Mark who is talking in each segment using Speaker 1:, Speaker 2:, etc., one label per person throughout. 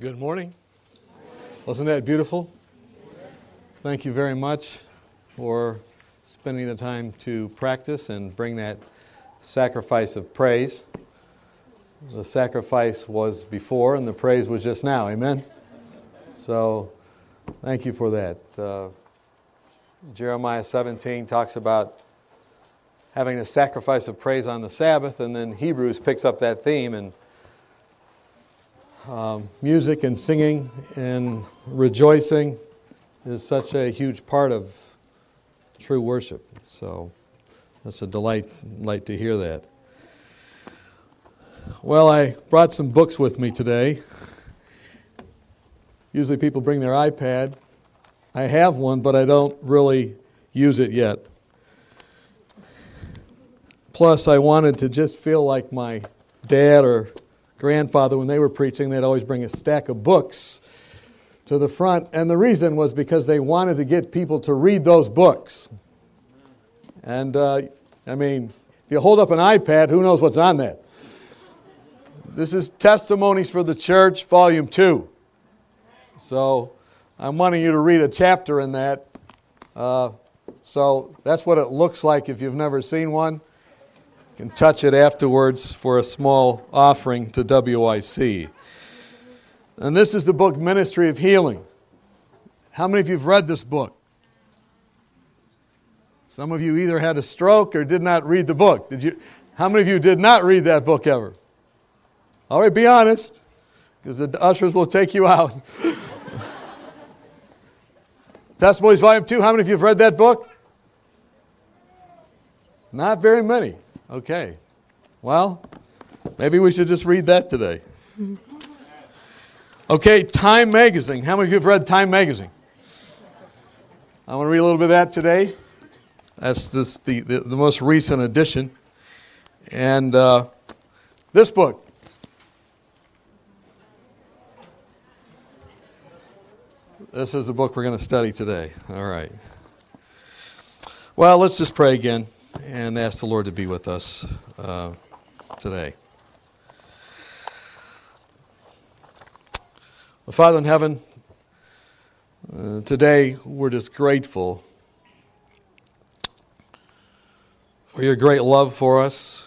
Speaker 1: Good morning. Wasn't that beautiful? Thank you very much for spending the time to practice and bring that sacrifice of praise. The sacrifice was before and the praise was just now. Amen? So, thank you for that. Uh, Jeremiah 17 talks about having a sacrifice of praise on the Sabbath, and then Hebrews picks up that theme and um, music and singing and rejoicing is such a huge part of true worship. So it's a delight, delight to hear that. Well, I brought some books with me today. Usually people bring their iPad. I have one, but I don't really use it yet. Plus, I wanted to just feel like my dad or grandfather, when they were preaching, they'd always bring a stack of books to the front. And the reason was because they wanted to get people to read those books. And, uh, I mean, if you hold up an iPad, who knows what's on that? This is Testimonies for the Church, Volume 2. So I'm wanting you to read a chapter in that. Uh, so that's what it looks like if you've never seen one can touch it afterwards for a small offering to WYC. And this is the book Ministry of Healing. How many of you have read this book? Some of you either had a stroke or did not read the book. Did you? How many of you did not read that book ever? All right, be honest, because the ushers will take you out. Testimonies Volume 2, how many of you have read that book? Not very many. Okay. Well, maybe we should just read that today. Okay, Time Magazine. How many of you have read Time Magazine? I want to read a little bit of that today. That's this, the, the, the most recent edition. And uh, this book. This is the book we're going to study today. All right. Well, let's just pray again and ask the Lord to be with us uh, today. Well, Father in heaven, uh, today we're just grateful for your great love for us,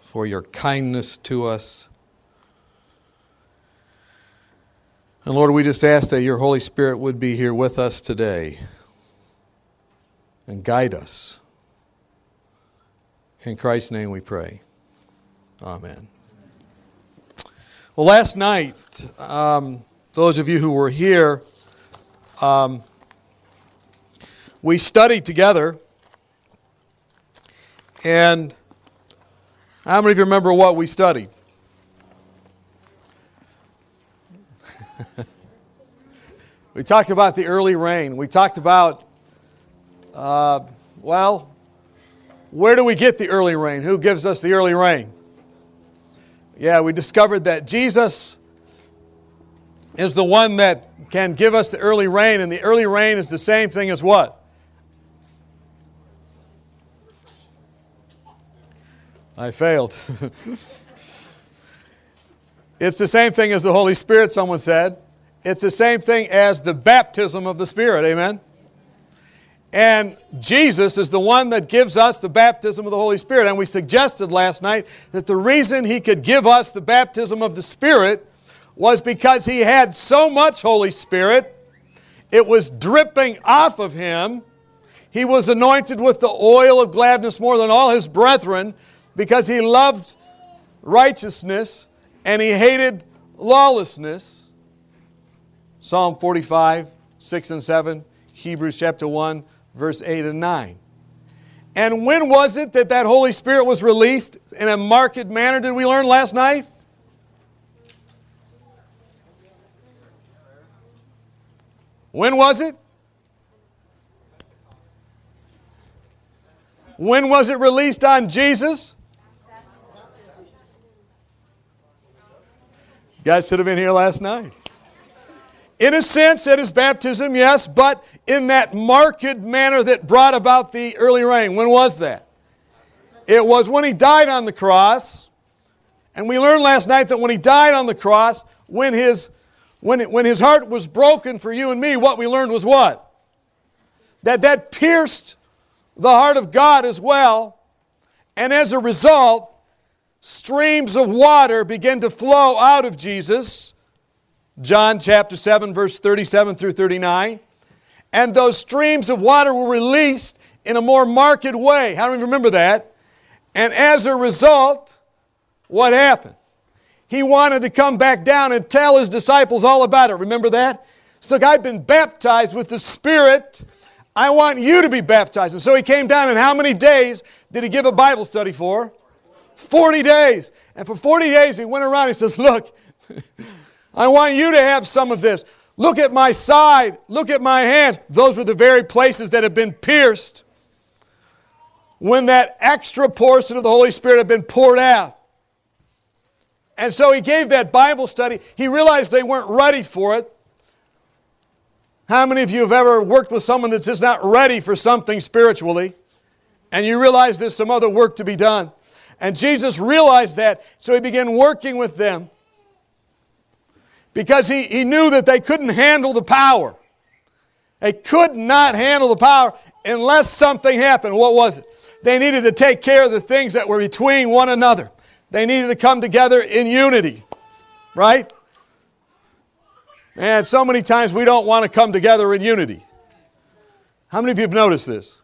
Speaker 1: for your kindness to us. And Lord, we just ask that your Holy Spirit would be here with us today and guide us. In Christ's name we pray. Amen. Well, last night, um, those of you who were here, um, we studied together. And how many of you remember what we studied? we talked about the early rain. We talked about, uh, well, where do we get the early rain? Who gives us the early rain? Yeah, we discovered that Jesus is the one that can give us the early rain, and the early rain is the same thing as what? I failed. it's the same thing as the Holy Spirit, someone said. It's the same thing as the baptism of the Spirit. Amen? And Jesus is the one that gives us the baptism of the Holy Spirit. And we suggested last night that the reason he could give us the baptism of the Spirit was because he had so much Holy Spirit, it was dripping off of him. He was anointed with the oil of gladness more than all his brethren because he loved righteousness and he hated lawlessness. Psalm 45, 6 and 7, Hebrews chapter 1, verse 8 and 9. And when was it that that Holy Spirit was released in a marked manner? Did we learn last night? When was it? When was it released on Jesus? You guys should have been here last night. In a sense, it is baptism, yes, but in that marked manner that brought about the early rain. When was that? It was when he died on the cross. And we learned last night that when he died on the cross, when his, when, when his heart was broken for you and me, what we learned was what? That that pierced the heart of God as well. And as a result, streams of water began to flow out of Jesus. John chapter 7, verse 37 through 39. And those streams of water were released in a more marked way. How do we remember that? And as a result, what happened? He wanted to come back down and tell his disciples all about it. Remember that? It's like, I've been baptized with the Spirit. I want you to be baptized. And so he came down, and how many days did he give a Bible study for? 40 days. And for 40 days, he went around. He says, Look, I want you to have some of this. Look at my side. Look at my hands. Those were the very places that had been pierced when that extra portion of the Holy Spirit had been poured out. And so he gave that Bible study. He realized they weren't ready for it. How many of you have ever worked with someone that's just not ready for something spiritually? And you realize there's some other work to be done. And Jesus realized that, so he began working with them because he, he knew that they couldn't handle the power. They could not handle the power unless something happened. What was it? They needed to take care of the things that were between one another. They needed to come together in unity, right? And so many times we don't want to come together in unity. How many of you have noticed this?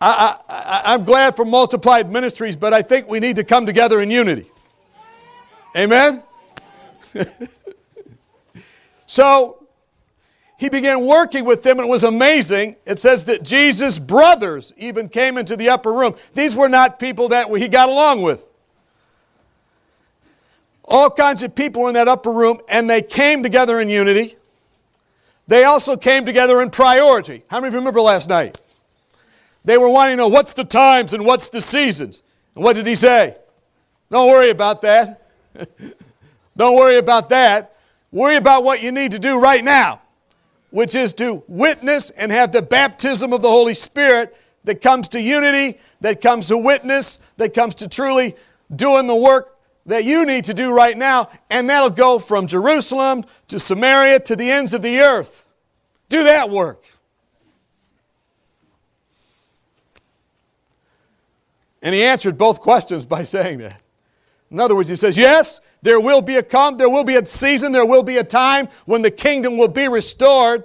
Speaker 1: I, I, I'm glad for multiplied ministries, but I think we need to come together in unity. Amen? so he began working with them, and it was amazing. It says that Jesus' brothers even came into the upper room. These were not people that he got along with. All kinds of people were in that upper room, and they came together in unity. They also came together in priority. How many of you remember last night? They were wanting to know what's the times and what's the seasons. And what did he say? Don't worry about that. Don't worry about that. Worry about what you need to do right now, which is to witness and have the baptism of the Holy Spirit that comes to unity, that comes to witness, that comes to truly doing the work that you need to do right now, and that'll go from Jerusalem to Samaria to the ends of the earth. Do that work. And he answered both questions by saying that. In other words, he says, Yes, there will be a come, there will be a season, there will be a time when the kingdom will be restored.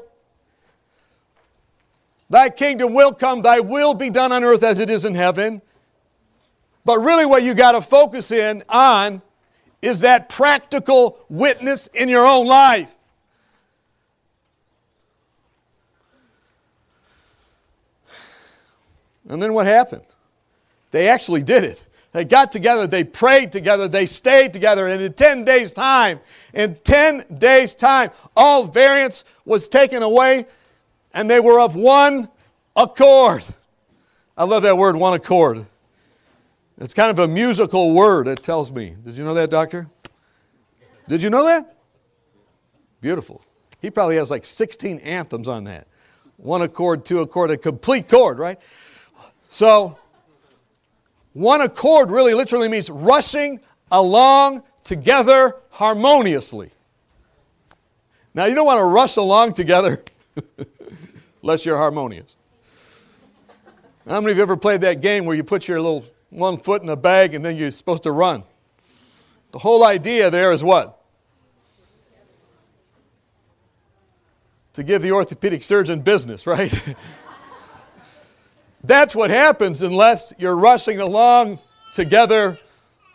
Speaker 1: Thy kingdom will come, thy will be done on earth as it is in heaven. But really, what you got to focus in on is that practical witness in your own life. And then what happened? They actually did it. They got together, they prayed together, they stayed together, and in 10 days' time, in 10 days' time, all variance was taken away, and they were of one accord. I love that word, one accord. It's kind of a musical word, it tells me. Did you know that, Doctor? Did you know that? Beautiful. He probably has like 16 anthems on that. One accord, two accord, a complete chord, right? So, one accord really literally means rushing along together harmoniously. Now, you don't want to rush along together unless you're harmonious. How many of you ever played that game where you put your little one foot in a bag and then you're supposed to run? The whole idea there is what? To give the orthopedic surgeon business, right? That's what happens unless you're rushing along together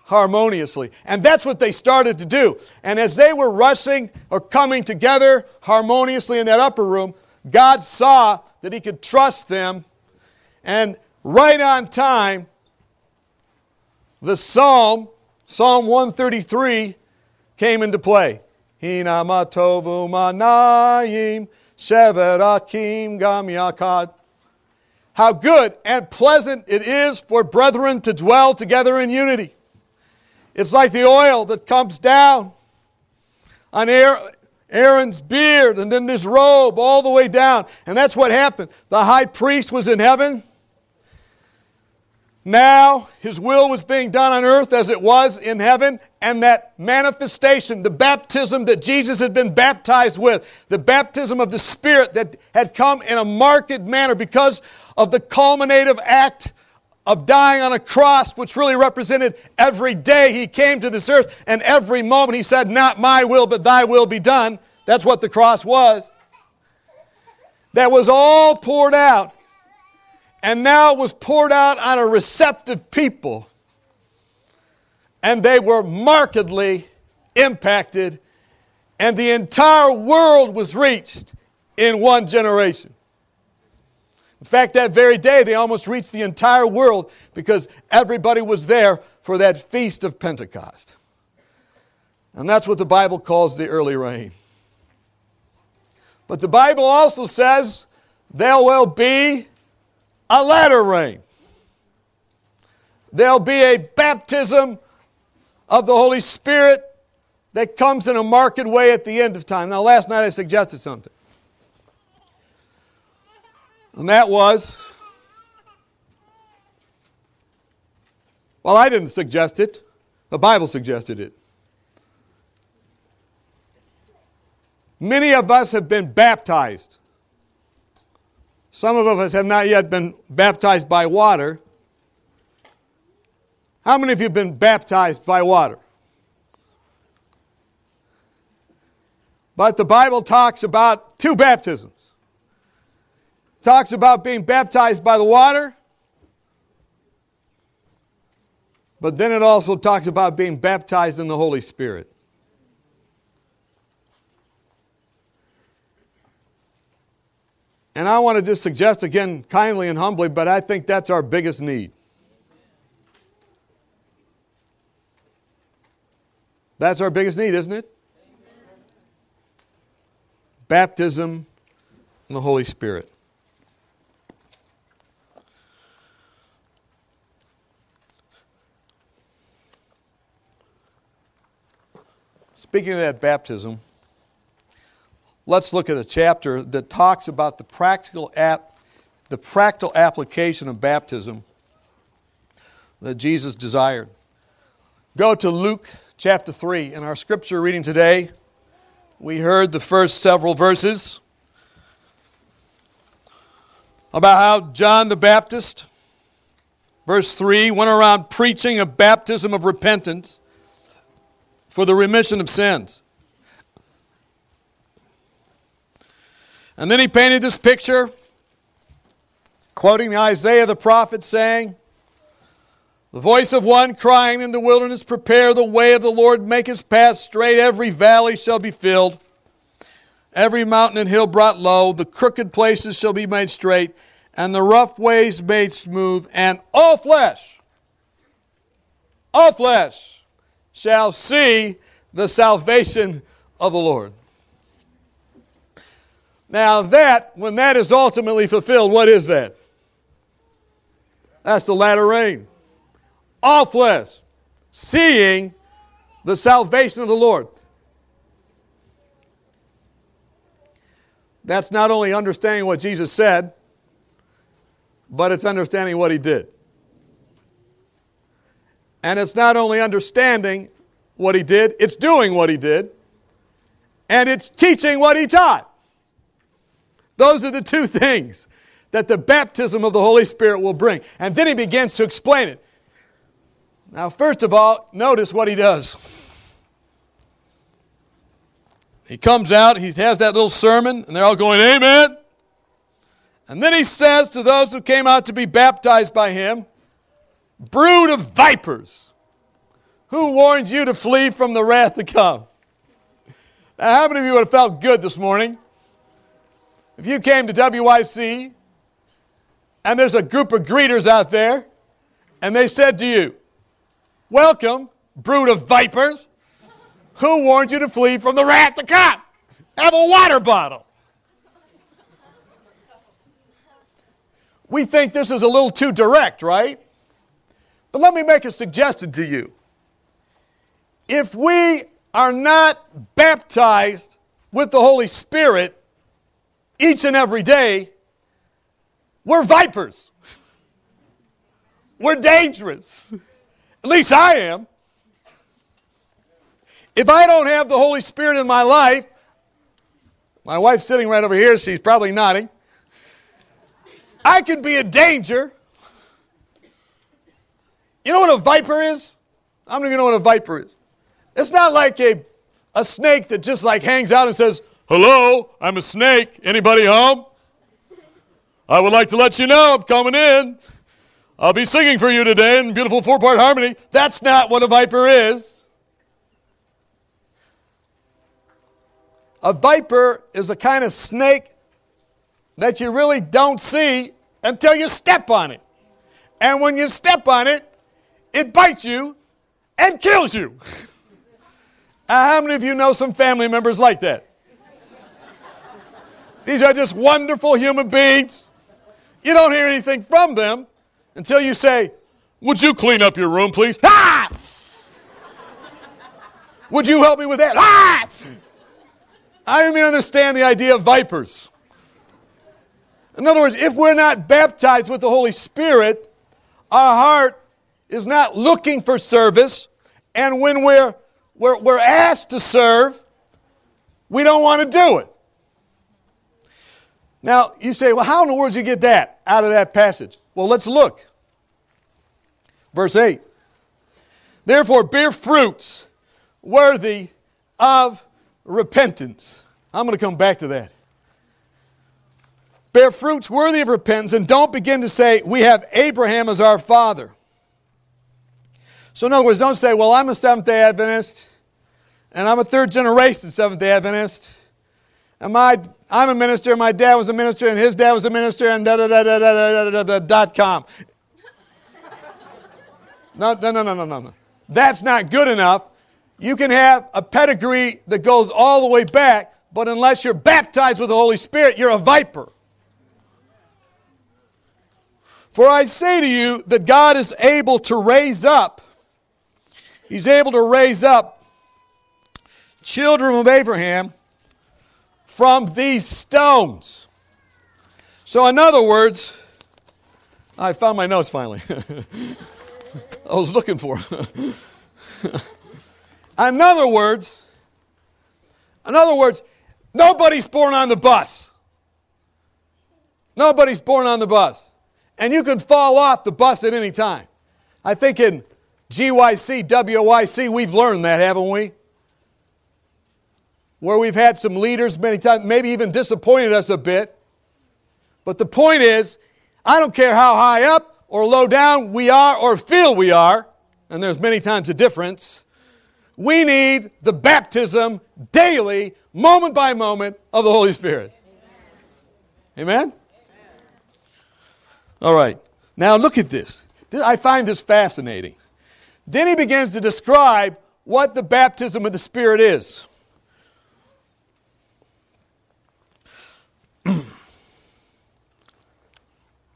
Speaker 1: harmoniously. And that's what they started to do. And as they were rushing or coming together harmoniously in that upper room, God saw that He could trust them. And right on time, the psalm, Psalm 133, came into play. Hinamatovu manayim sheverakim gam yakad. How good and pleasant it is for brethren to dwell together in unity. It's like the oil that comes down on Aaron's beard and then his robe all the way down. And that's what happened. The high priest was in heaven. now his will was being done on earth as it was in heaven, and that manifestation, the baptism that Jesus had been baptized with, the baptism of the Spirit that had come in a marked manner because of the culminative act of dying on a cross, which really represented every day he came to this earth, and every moment he said, Not my will, but thy will be done. That's what the cross was. That was all poured out and now it was poured out on a receptive people. And they were markedly impacted, and the entire world was reached in one generation. In fact, that very day, they almost reached the entire world because everybody was there for that feast of Pentecost. And that's what the Bible calls the early rain. But the Bible also says there will be a latter rain. There'll be a baptism of the Holy Spirit that comes in a marked way at the end of time. Now, last night I suggested something. And that was, well, I didn't suggest it, the Bible suggested it. Many of us have been baptized some of us have not yet been baptized by water. How many of you have been baptized by water? But the Bible talks about two baptisms. Talks about being baptized by the water, but then it also talks about being baptized in the Holy Spirit. And I want to just suggest again, kindly and humbly, but I think that's our biggest need. That's our biggest need, isn't it? Baptism in the Holy Spirit. Speaking of that baptism, let's look at a chapter that talks about the practical app, the practical application of baptism that Jesus desired. Go to Luke chapter 3. In our scripture reading today, we heard the first several verses about how John the Baptist, verse 3, went around preaching a baptism of repentance for the remission of sins. And then he painted this picture, quoting the Isaiah the prophet, saying, The voice of one crying in the wilderness, Prepare the way of the Lord, make his path straight, every valley shall be filled, every mountain and hill brought low, the crooked places shall be made straight, and the rough ways made smooth, and all flesh, all flesh shall see the salvation of the Lord. Now, that, when that is ultimately fulfilled, what is that? That's the latter rain. All flesh, seeing the salvation of the Lord. That's not only understanding what Jesus said, but it's understanding what he did. And it's not only understanding what he did, it's doing what he did, and it's teaching what he taught. Those are the two things that the baptism of the Holy Spirit will bring. And then he begins to explain it. Now, first of all, notice what he does. He comes out, he has that little sermon, and they're all going, Amen. And then he says to those who came out to be baptized by him, Brood of vipers, who warns you to flee from the wrath to come? Now, how many of you would have felt good this morning if you came to WYC and there's a group of greeters out there and they said to you, Welcome, brood of vipers, who warned you to flee from the wrath to come? Have a water bottle. We think this is a little too direct, right? But let me make a suggestion to you. If we are not baptized with the Holy Spirit, each and every day, we're vipers. we're dangerous. At least I am. If I don't have the Holy Spirit in my life, my wife's sitting right over here, she's probably nodding. I could be a danger. You know what a viper is? I don't even know what a viper is. It's not like a, a snake that just like hangs out and says, Hello, I'm a snake. Anybody home? I would like to let you know I'm coming in. I'll be singing for you today in beautiful four part harmony. That's not what a viper is. A viper is a kind of snake that you really don't see until you step on it. And when you step on it, it bites you and kills you. Uh, how many of you know some family members like that? These are just wonderful human beings. You don't hear anything from them until you say, Would you clean up your room, please? Ah! Would you help me with that? Ah! I don't even understand the idea of vipers. In other words, if we're not baptized with the Holy Spirit, our heart is not looking for service, and when we're, we're, we're asked to serve, we don't want to do it. Now, you say, well, how in the world did you get that out of that passage? Well, let's look. Verse 8. Therefore, bear fruits worthy of repentance. I'm going to come back to that. Bear fruits worthy of repentance, and don't begin to say, We have Abraham as our father. So, in other words, don't say, Well, I'm a Seventh day Adventist, and I'm a third generation Seventh day Adventist, and my I'm a minister, and my dad was a minister, and his dad was a minister, and da da da da da da da da dot com. No, no, no, no, no, no. That's not good enough. You can have a pedigree that goes all the way back, but unless you're baptized with the Holy Spirit, you're a viper. For I say to you that God is able to raise up, He's able to raise up children of Abraham from these stones. So, in other words, I found my notes finally. I was looking for. in other words, in other words, nobody's born on the bus. Nobody's born on the bus. And you can fall off the bus at any time. I think in GYC, WYC, we've learned that, haven't we? where we've had some leaders many times, maybe even disappointed us a bit. But the point is, I don't care how high up or low down we are or feel we are, and there's many times a difference. We need the baptism daily, moment by moment, of the Holy Spirit. Amen? Amen? All right. Now look at this. I find this fascinating. Then he begins to describe what the baptism of the Spirit is.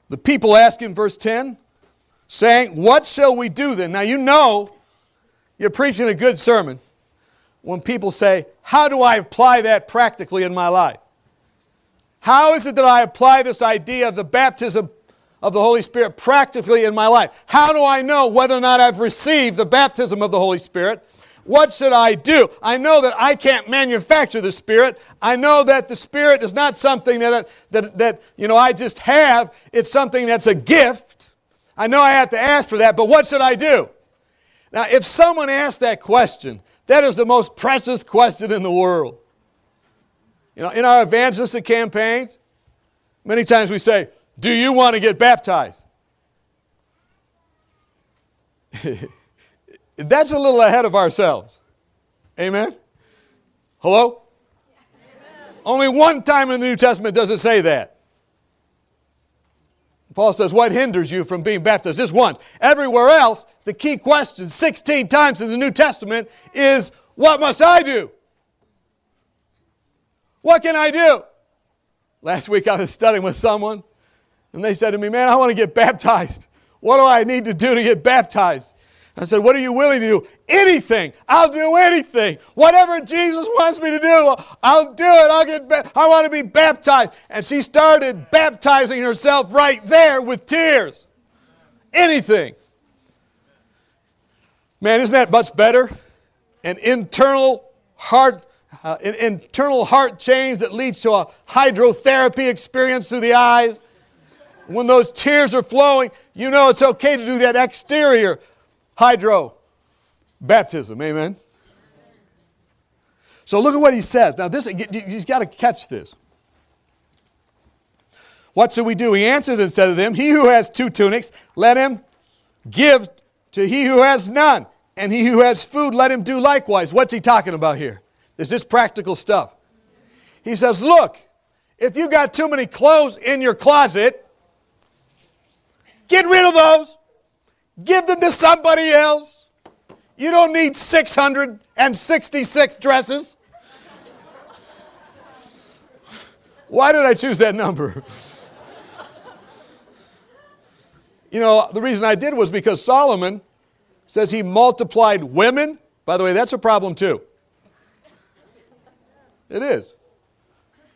Speaker 1: the people ask in verse 10, saying, What shall we do then? Now you know you're preaching a good sermon when people say, How do I apply that practically in my life? How is it that I apply this idea of the baptism of the Holy Spirit practically in my life? How do I know whether or not I've received the baptism of the Holy Spirit? What should I do? I know that I can't manufacture the Spirit. I know that the Spirit is not something that, that, that you know, I just have. It's something that's a gift. I know I have to ask for that, but what should I do? Now, if someone asks that question, that is the most precious question in the world. You know, in our evangelistic campaigns, many times we say, Do you want to get baptized? That's a little ahead of ourselves. Amen? Hello? Only one time in the New Testament does it say that. Paul says, What hinders you from being baptized? Just once. Everywhere else, the key question 16 times in the New Testament is, What must I do? What can I do? Last week I was studying with someone, and they said to me, Man, I want to get baptized. What do I need to do to get baptized? I said, What are you willing to do? Anything. I'll do anything. Whatever Jesus wants me to do, I'll do it. I'll get ba- I want to be baptized. And she started baptizing herself right there with tears. anything. Man, isn't that much better? An internal heart, uh, an internal heart change that leads to a hydrotherapy experience through the eyes. When those tears are flowing, you know it's okay to do that exterior hydro baptism. Amen. So look at what he says. Now, this he's got to catch this. What should we do? He answered and said to them, He who has two tunics, let him give to he who has none. And he who has food, let him do likewise. What's he talking about here? Is this practical stuff? He says, Look, if you got too many clothes in your closet, get rid of those. Give them to somebody else. You don't need 666 dresses. Why did I choose that number? you know, the reason I did was because Solomon says he multiplied women. By the way, that's a problem too. It is.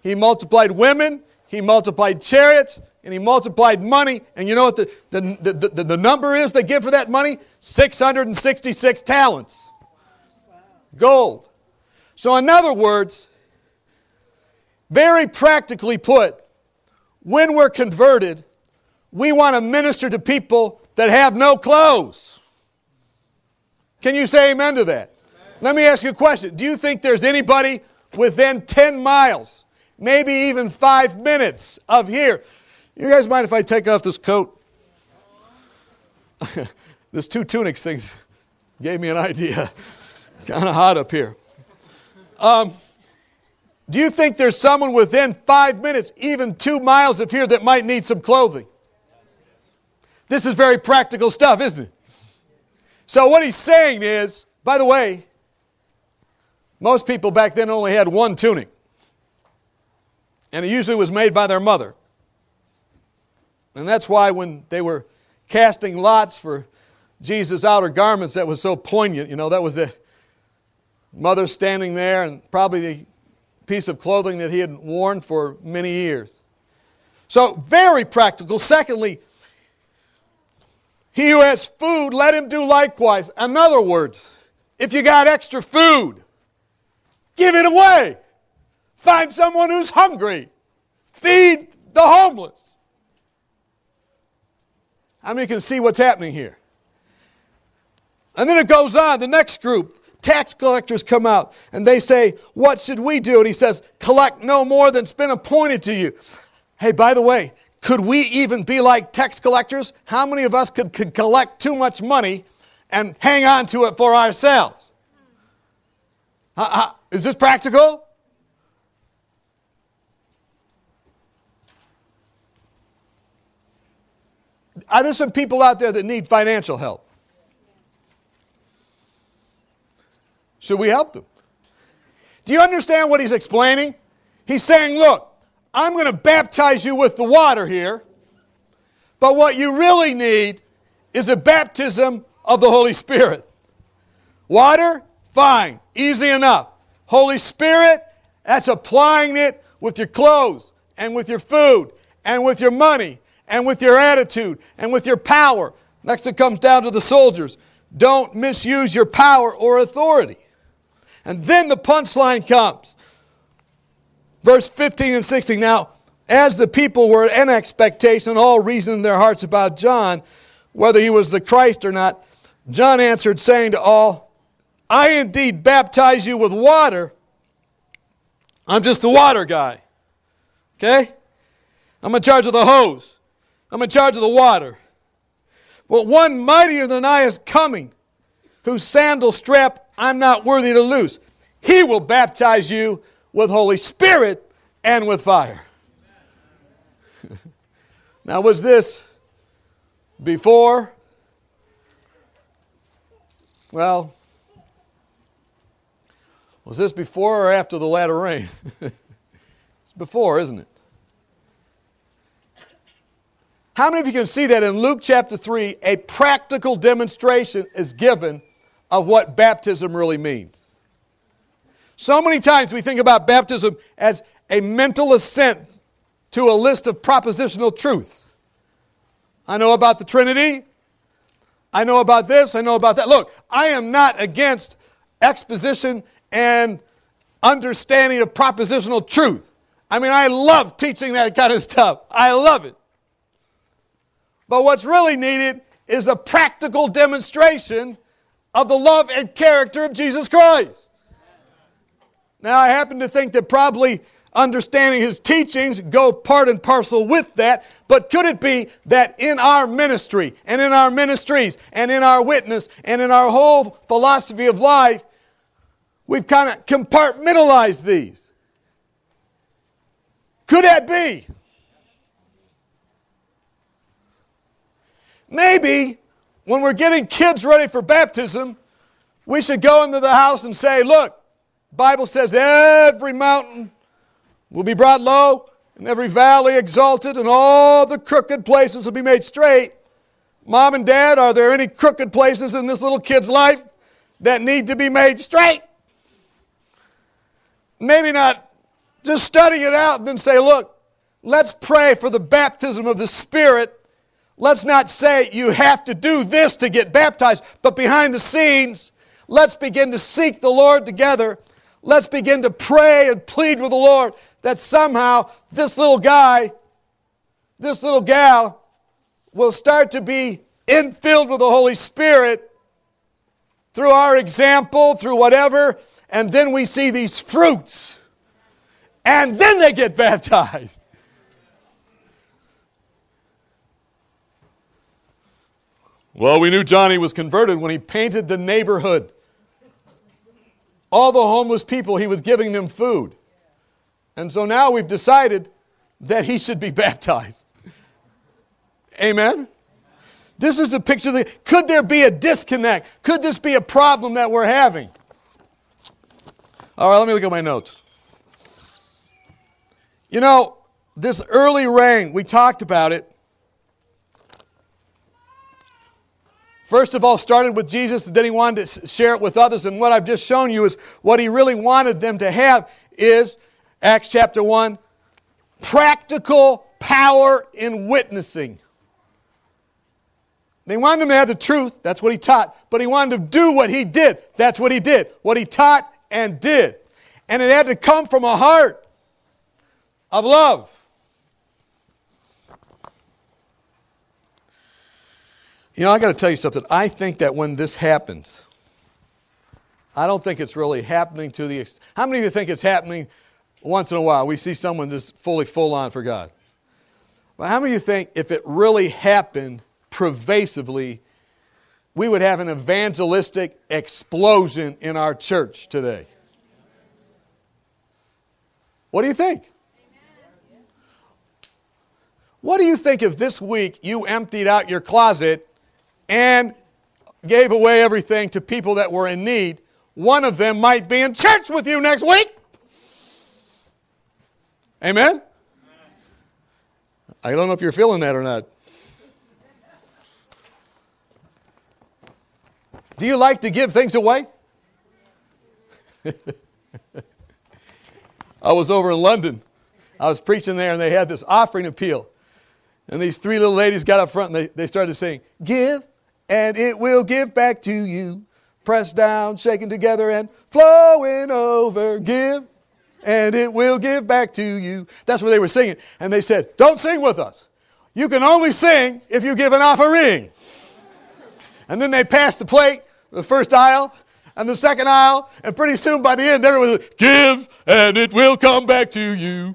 Speaker 1: He multiplied women, he multiplied chariots, and he multiplied money. And you know what the, the, the, the, the number is they give for that money? 666 talents. Gold. So, in other words, very practically put, when we're converted, we want to minister to people that have no clothes. Can you say amen to that? Amen. Let me ask you a question. Do you think there's anybody within 10 miles, maybe even five minutes of here? You guys mind if I take off this coat? this two tunics thing gave me an idea. kind of hot up here. Um, do you think there's someone within five minutes, even two miles of here, that might need some clothing? This is very practical stuff, isn't it? So, what he's saying is, by the way, most people back then only had one tunic, and it usually was made by their mother. And that's why when they were casting lots for Jesus' outer garments, that was so poignant. You know, that was the mother standing there, and probably the piece of clothing that he had worn for many years. So, very practical. Secondly, he who has food, let him do likewise. In other words, if you got extra food, give it away. Find someone who's hungry. Feed the homeless. How many can see what's happening here? And then it goes on. The next group, tax collectors come out and they say, What should we do? And he says, Collect no more than's been appointed to you. Hey, by the way, could we even be like tax collectors? How many of us could, could collect too much money and hang on to it for ourselves? Uh, uh, is this practical? Uh, Are there some people out there that need financial help? Should we help them? Do you understand what he's explaining? He's saying, look, I'm going to baptize you with the water here, but what you really need is a baptism of the Holy Spirit. Water, fine, easy enough. Holy Spirit, that's applying it with your clothes and with your food and with your money and with your attitude and with your power. Next, it comes down to the soldiers. Don't misuse your power or authority. And then the punchline comes. Verse 15 and 16. Now, as the people were in expectation, all reasoned in their hearts about John, whether he was the Christ or not, John answered, saying to all, I indeed baptize you with water. I'm just the water guy. Okay? I'm in charge of the hose. I'm in charge of the water. But one mightier than I is coming, whose sandal strap I'm not worthy to loose. He will baptize you with Holy Spirit and with fire. now, was this before? Well, was this before or after the latter rain? it's before, isn't it? How many of you can see that in Luke chapter 3, a practical demonstration is given of what baptism really means? So many times we think about baptism as a mental assent to a list of propositional truths. I know about the Trinity, I know about this, I know about that. Look, I am not against exposition and understanding of propositional truth. I mean, I love teaching that kind of stuff. I love it. But what's really needed is a practical demonstration of the love and character of Jesus Christ. Now, I happen to think that probably understanding his teachings go part and parcel with that, but could it be that in our ministry and in our ministries and in our witness and in our whole philosophy of life, we've kind of compartmentalized these? Could that be? Maybe when we're getting kids ready for baptism, we should go into the house and say, look, Bible says every mountain will be brought low, and every valley exalted, and all the crooked places will be made straight. Mom and dad, are there any crooked places in this little kid's life that need to be made straight? Maybe not. Just study it out and then say, look, let's pray for the baptism of the Spirit Let's not say you have to do this to get baptized, but behind the scenes, let's begin to seek the Lord together. Let's begin to pray and plead with the Lord that somehow this little guy, this little gal, will start to be infilled with the Holy Spirit through our example, through whatever, and then we see these fruits. And then they get baptized. Well, we knew Johnny was converted when he painted the neighborhood. All the homeless people, he was giving them food. And so now we've decided that he should be baptized. Amen? This is the picture that could there be a disconnect? Could this be a problem that we're having? All right, let me look at my notes. You know, this early rain, we talked about it. First of all, started with Jesus, then he wanted to share it with others. And what I've just shown you is what he really wanted them to have is Acts chapter 1 practical power in witnessing. They wanted them to have the truth, that's what he taught, but he wanted to do what he did, that's what he did. What he taught and did. And it had to come from a heart of love. You know, I got to tell you something. I think that when this happens, I don't think it's really happening to the. How many of you think it's happening once in a while? We see someone just fully full on for God. But how many of you think if it really happened pervasively, we would have an evangelistic explosion in our church today? What do you think? What do you think if this week you emptied out your closet and gave away everything to people that were in need, one of them might be in church with you next week. Amen? I don't know if you're feeling that or not. Do you like to give things away? I was over in London. I was preaching there, and they had this offering appeal. And these three little ladies got up front and they, they started saying, Give, and it will give back to you. Pressed down, shaken together, and flowing over. Give, and it will give back to you. That's what they were singing. And they said, Don't sing with us. You can only sing if you give an offering. And then they passed the plate, the first aisle, and the second aisle, and pretty soon by the end, everyone was, Give, and it will come back to you.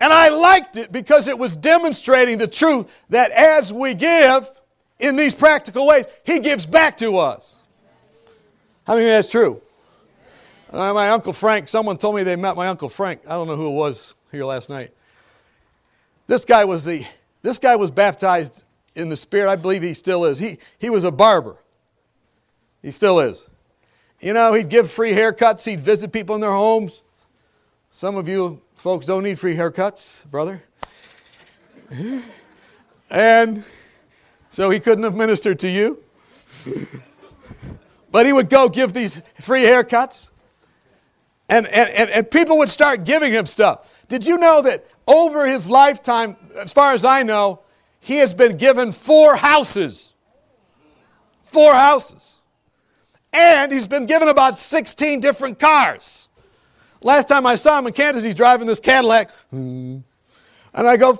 Speaker 1: And I liked it because it was demonstrating the truth that as we give, in these practical ways, He gives back to us. How many that's true? Uh, my Uncle Frank, someone told me they met my Uncle Frank. I don't know who it was here last night. This guy was the this guy was baptized in the Spirit. I believe he still is. He, he was a barber. He still is. You know, he'd give free haircuts. He'd visit people in their homes. Some of you folks don't need free haircuts, brother. and so he couldn't have ministered to you. but he would go give these free haircuts. And, and, and, people would start giving him stuff. Did you know that over his lifetime, as far as I know, he has been given four houses? four houses. And he's been given about 16 different cars. Last time I saw him in Kansas, he's driving this Cadillac. Hmm, and I go,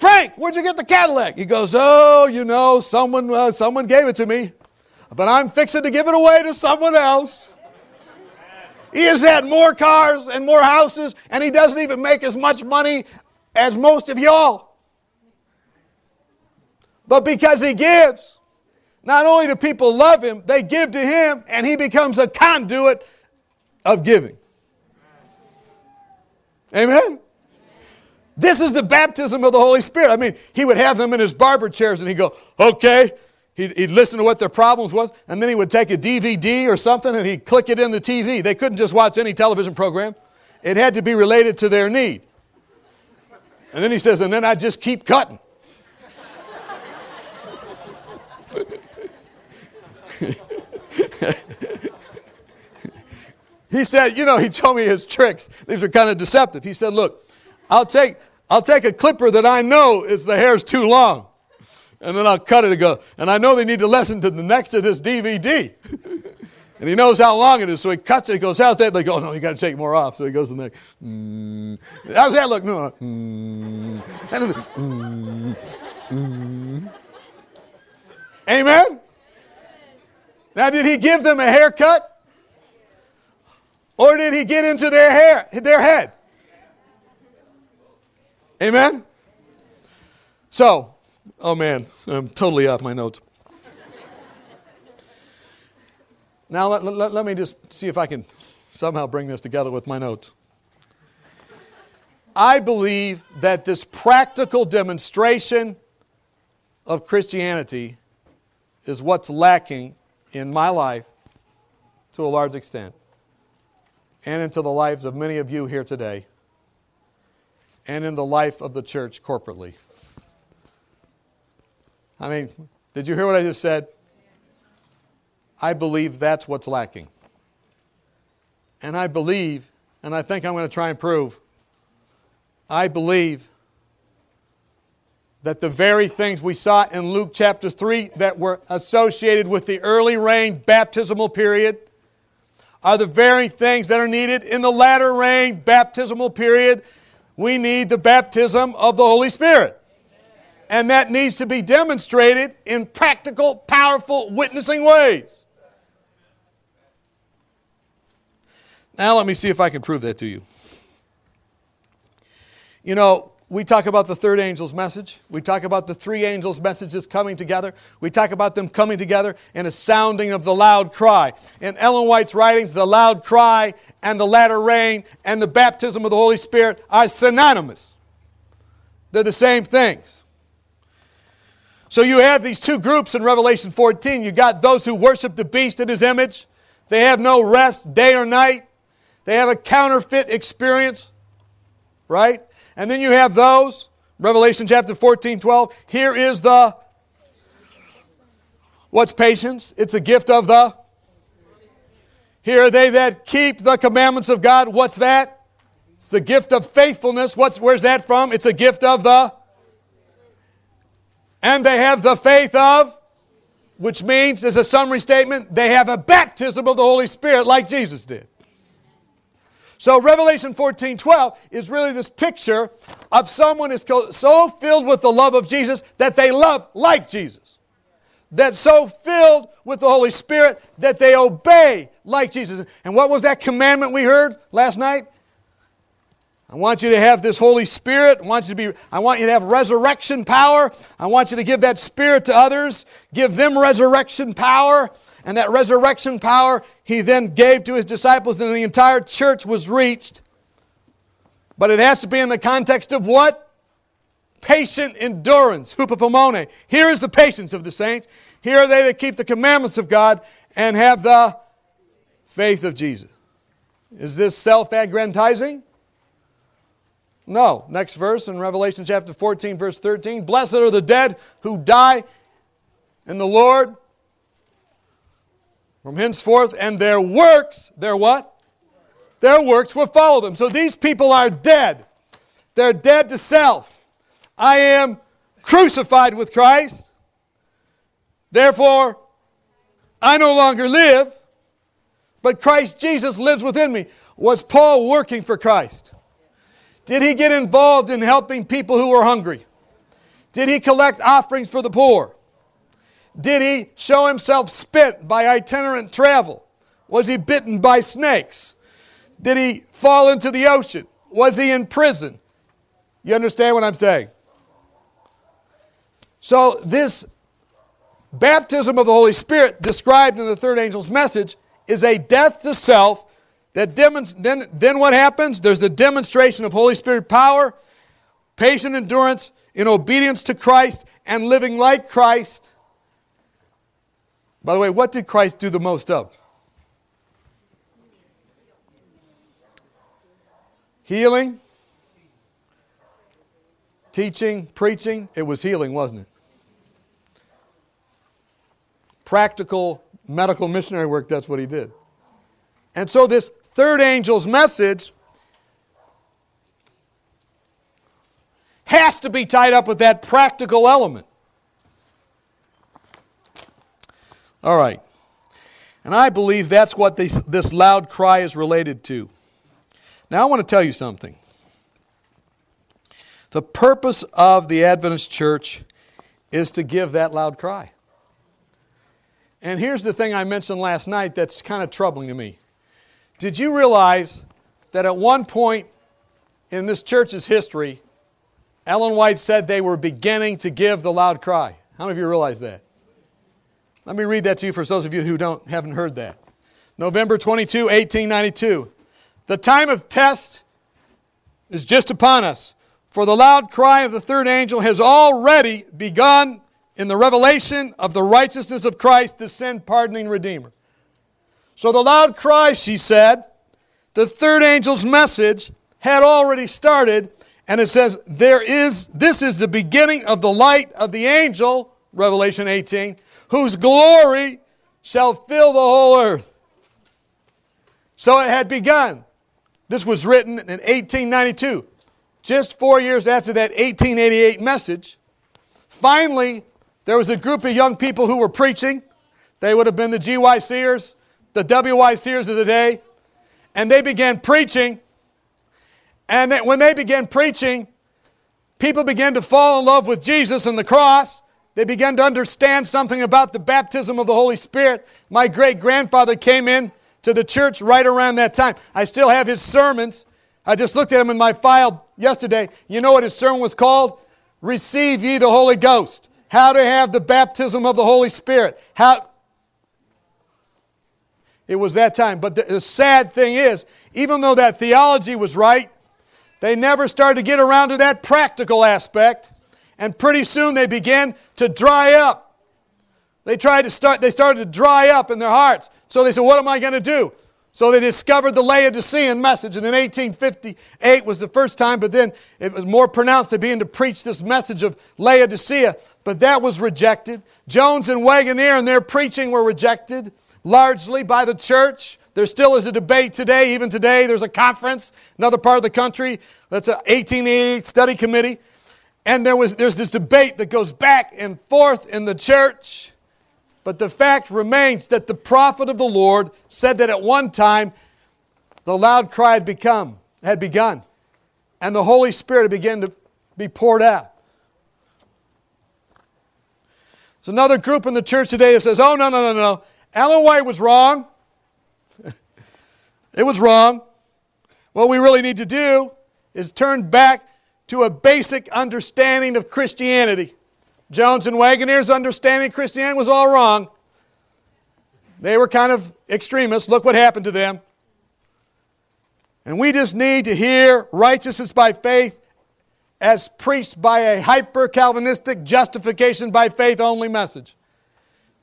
Speaker 1: Frank, where'd you get the Cadillac? He goes, Oh, you know, someone, uh, someone gave it to me, but I'm fixing to give it away to someone else. He has had more cars and more houses, and he doesn't even make as much money as most of y'all. But because he gives, not only do people love him, they give to him, and he becomes a conduit of giving. Amen? This is the baptism of the Holy Spirit. I mean, he would have them in his barber chairs and he'd go, okay. He'd, he'd listen to what their problems was, and then he would take a DVD or something and he'd click it in the TV. They couldn't just watch any television program. It had to be related to their need. And then he says, and then I just keep cutting. he said, you know, he told me his tricks. These are kind of deceptive. He said, look, I'll take, I'll take a clipper that I know is the hair's too long. And then I'll cut it and go, and I know they need to listen to the next of this DVD. and he knows how long it is, so he cuts it, he goes, How's that? They go, oh, No, you got to take more off. So he goes to the next. Mm. How's that look? No. Mm. Mm. Mm. Amen? Now, did he give them a haircut? Or did he get into their hair, their head? Amen? So, oh man, I'm totally off my notes. Now, let, let, let, me just see if I can somehow bring this together with my notes. I believe that this practical demonstration of Christianity is what's lacking in my life to a large extent, and into the lives of many of you here today and in the life of the church corporately. I mean, did you hear what I just said? I believe that's what's lacking. And I believe, and I think I'm going to try and prove, I believe that the very things we saw in Luke chapter 3 that were associated with the early rain baptismal period are the very things that are needed in the latter rain baptismal period we need the baptism of the Holy Spirit. And that needs to be demonstrated in practical, powerful, witnessing ways. Now, let me see if I can prove that to you. You know, we talk about the third angel's message. We talk about the three angels' messages coming together. We talk about them coming together in a sounding of the loud cry. In Ellen White's writings, the loud cry and the latter rain and the baptism of the Holy Spirit are synonymous. They're the same things. So you have these two groups in Revelation 14. You got those who worship the beast in his image. They have no rest day or night. They have a counterfeit experience, right? And then you have those, Revelation chapter 14, 12. Here is the, what's patience? It's a gift of the. Here are they that keep the commandments of God. What's that? It's the gift of faithfulness. What's, where's that from? It's a gift of the. And they have the faith of, which means, as a summary statement, they have a baptism of the Holy Spirit like Jesus did. So Revelation 14 12 is really this picture of someone is so filled with the love of Jesus that they love like Jesus. That's so filled with the Holy Spirit that they obey like Jesus. And what was that commandment we heard last night? I want you to have this Holy Spirit. I want you to be I want you to have resurrection power. I want you to give that spirit to others. Give them resurrection power. And that resurrection power he then gave to his disciples, and the entire church was reached. But it has to be in the context of what? Patient endurance, hupomone. Here is the patience of the saints. Here are they that keep the commandments of God and have the faith of Jesus. Is this self aggrandizing? No. Next verse in Revelation chapter 14, verse 13 Blessed are the dead who die in the Lord from henceforth, and their works, their what? Their works will follow them. So these people are dead. They're dead to self. I am crucified with Christ. Therefore, I no longer live, but Christ Jesus lives within me. Was Paul working for Christ? Did he get involved in helping people who were hungry? Did he collect offerings for the poor? Did he show himself spent by itinerant travel? Was he bitten by snakes? Did he fall into the ocean? Was he in prison? You understand what I'm saying? So, this baptism of the Holy Spirit described in the third angel's message is a death to self that demonst- then, then what happens? There's the demonstration of Holy Spirit power, patient endurance in obedience to Christ, and living like Christ. By the way, what did Christ do the most of? Healing, teaching, preaching. It was healing, wasn't it? Practical medical missionary work, that's what he did. And so, this third angel's message has to be tied up with that practical element. All right. And I believe that's what this, this loud cry is related to. Now, I want to tell you something. The purpose of the Adventist church is to give that loud cry. And here's the thing I mentioned last night that's kind of troubling to me. Did you realize that at one point in this church's history, Ellen White said they were beginning to give the loud cry? How many of you realize that? Let me read that to you for those of you who don't, haven't heard that. November 22, 1892. The time of test is just upon us, for the loud cry of the third angel has already begun in the revelation of the righteousness of Christ, the sin pardoning Redeemer. So the loud cry, she said, the third angel's message had already started, and it says, There is this is the beginning of the light of the angel, Revelation 18, whose glory shall fill the whole earth. So it had begun. This was written in 1892, just four years after that 1888 message. Finally, there was a group of young people who were preaching. They would have been the GYCers, the WYCers of the day. And they began preaching. And when they began preaching, people began to fall in love with Jesus and the cross. They began to understand something about the baptism of the Holy Spirit. My great grandfather came in to the church right around that time. I still have his sermons. I just looked at him in my file yesterday. You know what his sermon was called? Receive ye the Holy Ghost. How to have the baptism of the Holy Spirit. How it was that time. But the, the sad thing is, even though that theology was right, they never started to get around to that practical aspect and pretty soon they began to dry up. They tried to start, they started to dry up in their hearts. So they said, What am I going to do? So they discovered the Laodicean message, and in 1858 was the first time, but then it was more pronounced. They began to preach this message of Laodicea, but that was rejected. Jones and Waggoner and their preaching were rejected largely by the church. There still is a debate today, even today. There's a conference, another part of the country, that's an 1888 study committee and there was, there's this debate that goes back and forth in the church. But the fact remains that the prophet of the Lord said that at one time the loud cry had become, had begun, and the Holy Spirit had begun to be poured out. There's another group in the church today that says, oh, no, no, no, no. Ellen White was wrong. it was wrong. What we really need to do is turn back to a basic understanding of Christianity. Jones and Waggoner's understanding Christianity was all wrong. They were kind of extremists. Look what happened to them. And we just need to hear righteousness by faith as preached by a hyper Calvinistic justification by faith only message.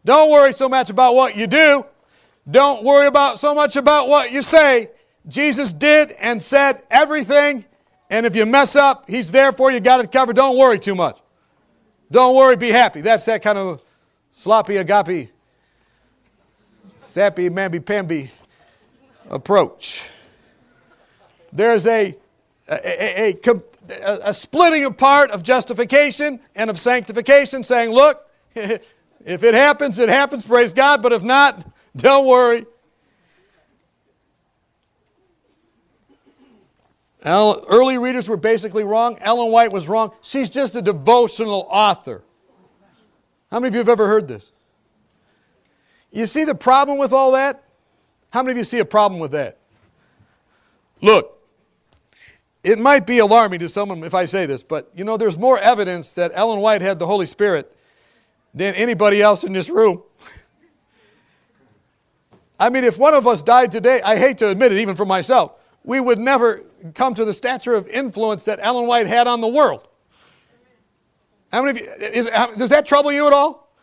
Speaker 1: Don't worry so much about what you do. Don't worry about so much about what you say. Jesus did and said everything and if you mess up, He's there for you, got it covered. Don't worry too much. Don't worry, be happy. That's that kind of sloppy agape, sappy, mamby pamby approach. There's a, a, a, a, splitting apart of justification and of sanctification, saying, look, If it happens, it happens, praise God, but if not, don't worry. Early readers were basically wrong. Ellen White was wrong. She's just a devotional author. How many of you have ever heard this? You see the problem with all that? How many of you see a problem with that? Look, it might be alarming to someone if I say this, but you know, there's more evidence that Ellen White had the Holy Spirit than anybody else in this room. I mean, if one of us died today, I hate to admit it, even for myself, we would never come to the stature of influence that Ellen White had on the world. How many you, is, does that trouble you at all?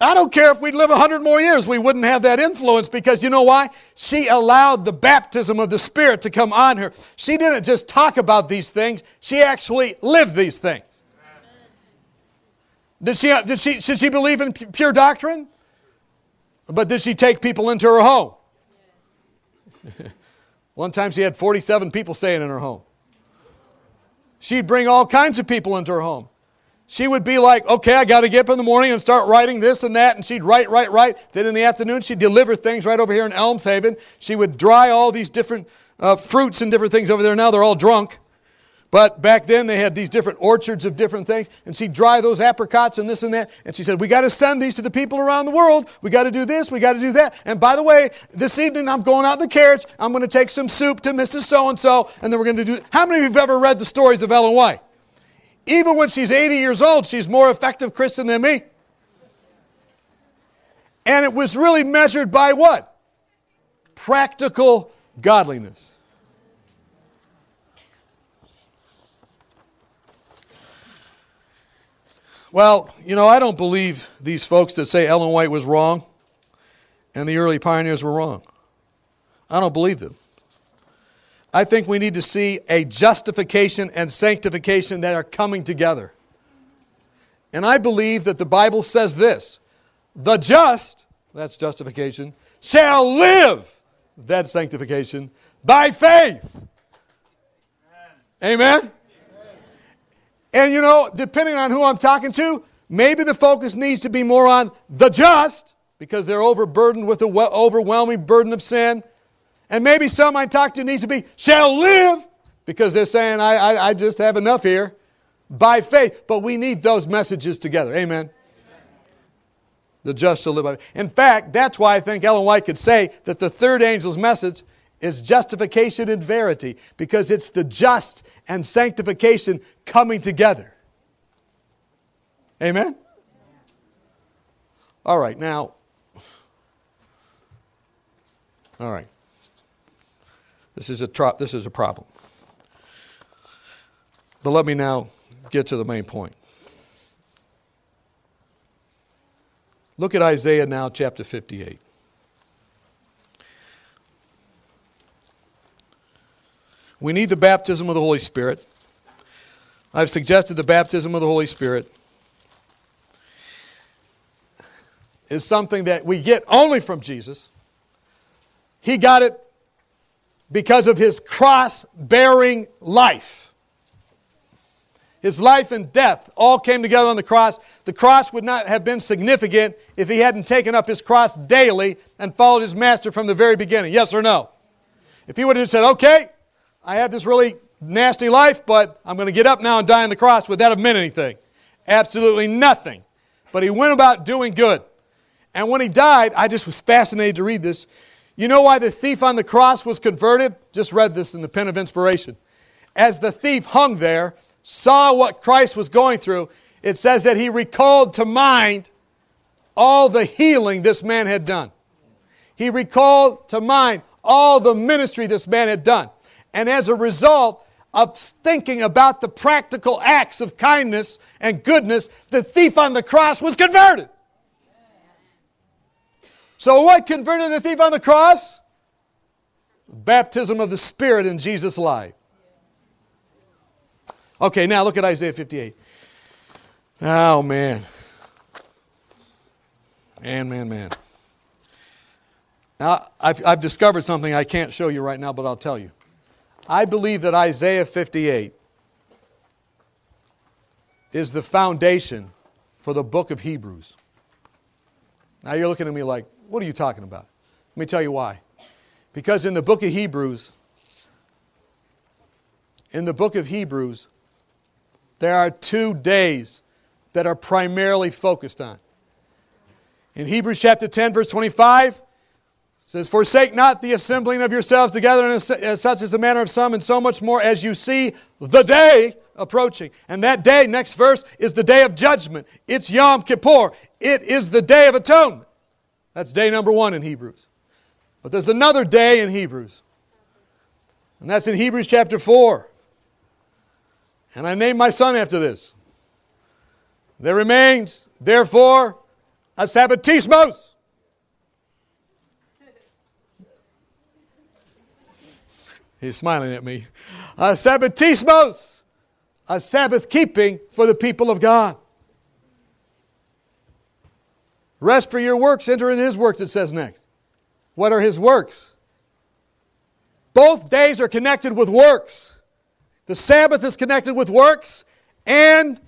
Speaker 1: I don't care if we'd live 100 more years, we wouldn't have that influence because you know why? She allowed the baptism of the Spirit to come on her. She didn't just talk about these things, she actually lived these things. Did she, did she, did she believe in pure doctrine? But did she take people into her home? One time she had 47 people staying in her home. She'd bring all kinds of people into her home. She would be like, okay, I got to get up in the morning and start writing this and that. And she'd write, write, write. Then in the afternoon, she'd deliver things right over here in Elmshaven. She would dry all these different uh, fruits and different things over there. Now they're all drunk. But back then they had these different orchards of different things, and she'd dry those apricots and this and that. And she said, We got to send these to the people around the world. We got to do this, we got to do that. And by the way, this evening I'm going out in the carriage. I'm going to take some soup to Mrs. So and so, and then we're going to do. How many of you have ever read the stories of Ellen White? Even when she's 80 years old, she's more effective Christian than me. And it was really measured by what? Practical godliness. Well, you know, I don't believe these folks that say Ellen White was wrong and the early pioneers were wrong. I don't believe them. I think we need to see a justification and sanctification that are coming together. And I believe that the Bible says this the just, that's justification, shall live, that's sanctification, by faith. Amen? Amen? And you know, depending on who I'm talking to, maybe the focus needs to be more on the just because they're overburdened with the overwhelming burden of sin. And maybe some I talk to needs to be shall live because they're saying, I, I, I just have enough here by faith. But we need those messages together. Amen. The just shall live by faith. In fact, that's why I think Ellen White could say that the third angel's message is justification and verity because it's the just and sanctification coming together. Amen? All right, now, all right. This is a, tro- this is a problem. But let me now get to the main point. Look at Isaiah now, chapter 58. We need the baptism of the Holy Spirit. I've suggested the baptism of the Holy Spirit is something that we get only from Jesus. He got it because of his cross bearing life. His life and death all came together on the cross. The cross would not have been significant if he hadn't taken up his cross daily and followed his master from the very beginning. Yes or no? If he would have said, okay, I have this really nasty life, but I'm going to get up now and die on the cross. Would that have meant anything? Absolutely nothing. But he went about doing good. And when he died, I just was fascinated to read this. You know why the thief on the cross was converted? Just read this in the pen of inspiration. As the thief hung there, saw what Christ was going through, it says that he recalled to mind all the healing this man had done. He recalled to mind all the ministry this man had done. And as a result of thinking about the practical acts of kindness and goodness, the thief on the cross was converted. So, what converted the thief on the cross? Baptism of the Spirit in Jesus' life. Okay, now look at Isaiah 58. Oh, man. Man, man, man. Now, I've, I've discovered something I can't show you right now, but I'll tell you. I believe that Isaiah 58 is the foundation for the book of Hebrews. Now you're looking at me like, what are you talking about? Let me tell you why. Because in the book of Hebrews, in the book of Hebrews, there are two days that are primarily focused on. In Hebrews chapter 10, verse 25, says, Forsake not the assembling of yourselves together, as such is the manner of some, and so much more as you see the day approaching. And that day, next verse, is the day of judgment. It's Yom Kippur. It is the day of atonement. That's day number one in Hebrews. But there's another day in Hebrews, and that's in Hebrews chapter 4. And I named my son after this. There remains, therefore, a Sabbatismos. He's smiling at me. A Sabbatismos, a Sabbath keeping for the people of God. Rest for your works, enter in his works, it says next. What are his works? Both days are connected with works. The Sabbath is connected with works, and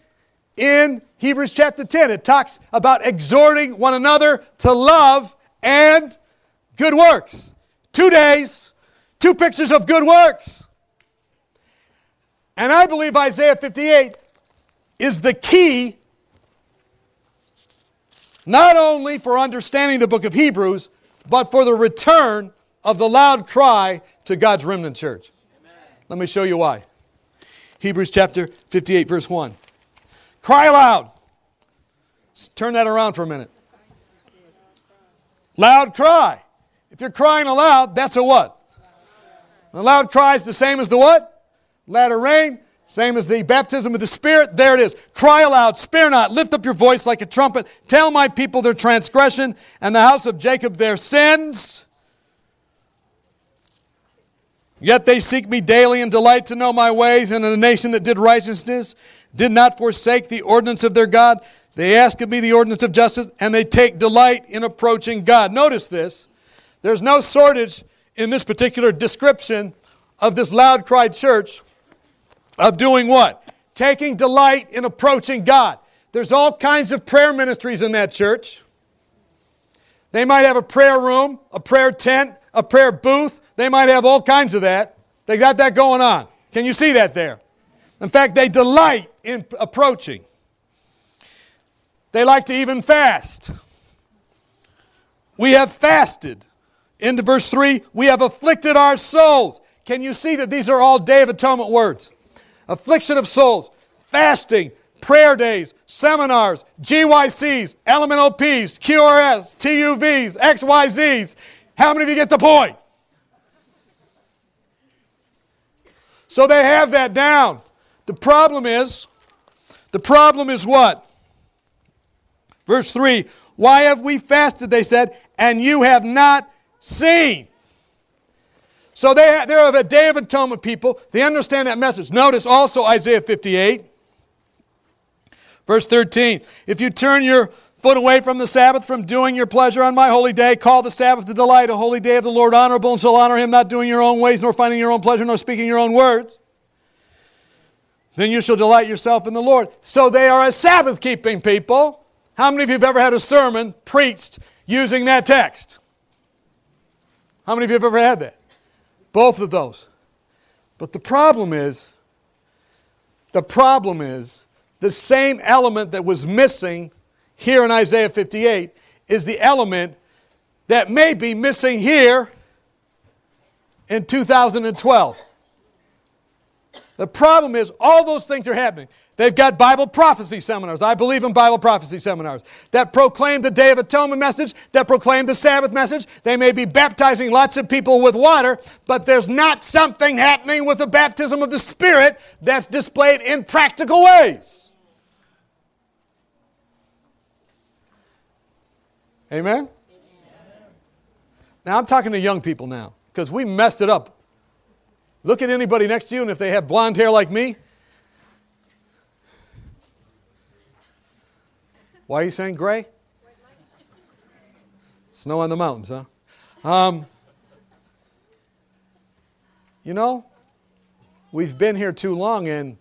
Speaker 1: in Hebrews chapter 10, it talks about exhorting one another to love and good works. Two days, two pictures of good works. And I believe Isaiah 58 is the key not only for understanding the book of Hebrews, but for the return of the loud cry to God's remnant church. Amen. Let me show you why. Hebrews chapter 58, verse 1. Cry aloud. turn that around for a minute. Loud cry. If you're crying aloud, that's a what? A loud cry is the same as the what? Latter rain. Same as the baptism of the Spirit, there it is. Cry aloud, spare not, lift up your voice like a trumpet. Tell my people their transgression and the house of Jacob their sins. Yet they seek me daily and delight to know my ways, and in a nation that did righteousness did not forsake the ordinance of their God. They ask of me the ordinance of justice, and they take delight in approaching God. Notice this. There's no shortage in this particular description of this loud cried church of doing what? Taking delight in approaching God. There's all kinds of prayer ministries in that church. They might have a prayer room, a prayer tent, a prayer booth. They might have all kinds of that. They got that going on. Can you see that there? In fact, they delight in approaching. They like to even fast. We have fasted. Into verse 3, we have afflicted our souls. Can you see that these are all Day of Atonement words? affliction of souls, fasting, prayer days, seminars, GYCs, LMNOPs, QRS, TUVs, XYZs. How many of you get the point? So they have that down. The problem is, the problem is what? Verse 3 Why have we fasted, they said, and you have not seen? So they, they're of a Day of Atonement people. They understand that message. Notice also Isaiah 58, verse 13. If you turn your foot away from the Sabbath, from doing your pleasure on my holy day, call the Sabbath the delight, a holy day of the Lord honorable, and shall honor him, not doing your own ways, nor finding your own pleasure, nor speaking your own words. Then you shall delight yourself in the Lord. So they are a Sabbath keeping people. How many of you have ever had a sermon preached using that text? How many of you have ever had that? Both of those. But the problem is, the problem is, the same element that was missing here in Isaiah 58 is the element that may be missing here in 2012. The problem is, all those things are happening. They've got Bible prophecy seminars. I believe in Bible prophecy seminars that proclaim the Day of Atonement message, that proclaim the Sabbath message. They may be baptizing lots of people with water, but there's not something happening with the baptism of the Spirit that's displayed in practical ways. Amen? Now I'm talking to young people now because we messed it up. Look at anybody next to you, and if they have blonde hair like me, Why are you saying gray? Snow on the mountains, huh? Um, you know, we've been here too long, and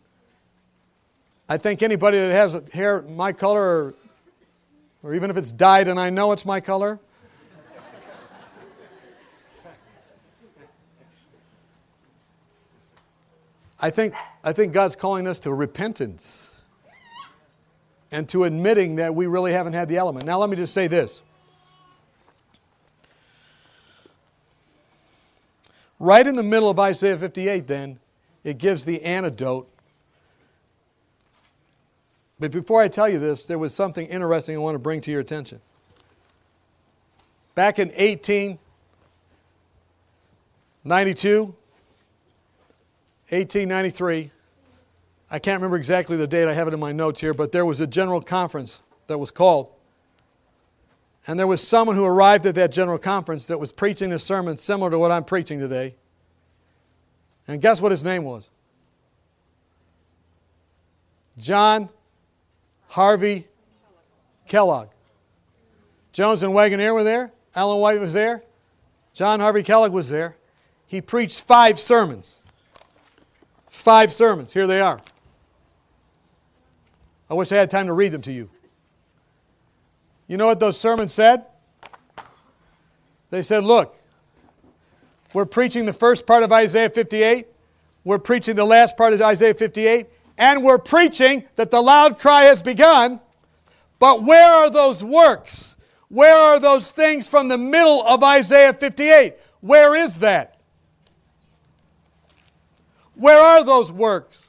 Speaker 1: I think anybody that has hair my color or or even if it's dyed and I know it's my color. I think, I think God's calling us to repentance and to admitting that we really haven't had the element. Now, let me just say this. Right in the middle of Isaiah 58, then, it gives the antidote. But before I tell you this, there was something interesting I want to bring to your attention. Back in 1892, 1893, I can't remember exactly the date, I have it in my notes here, but there was a general conference that was called. And there was someone who arrived at that general conference that was preaching a sermon similar to what I'm preaching today. And guess what his name was? John Harvey Kellogg. Jones and Waggoner were there. Ellen White was there. John Harvey Kellogg was there. He preached five sermons. Five sermons. Here they are. I wish I had time to read them to you. You know what those sermons said? They said, Look, we're preaching the first part of Isaiah 58, we're preaching the last part of Isaiah 58, and we're preaching that the loud cry has begun. But where are those works? Where are those things from the middle of Isaiah 58? Where is that? Where are those works?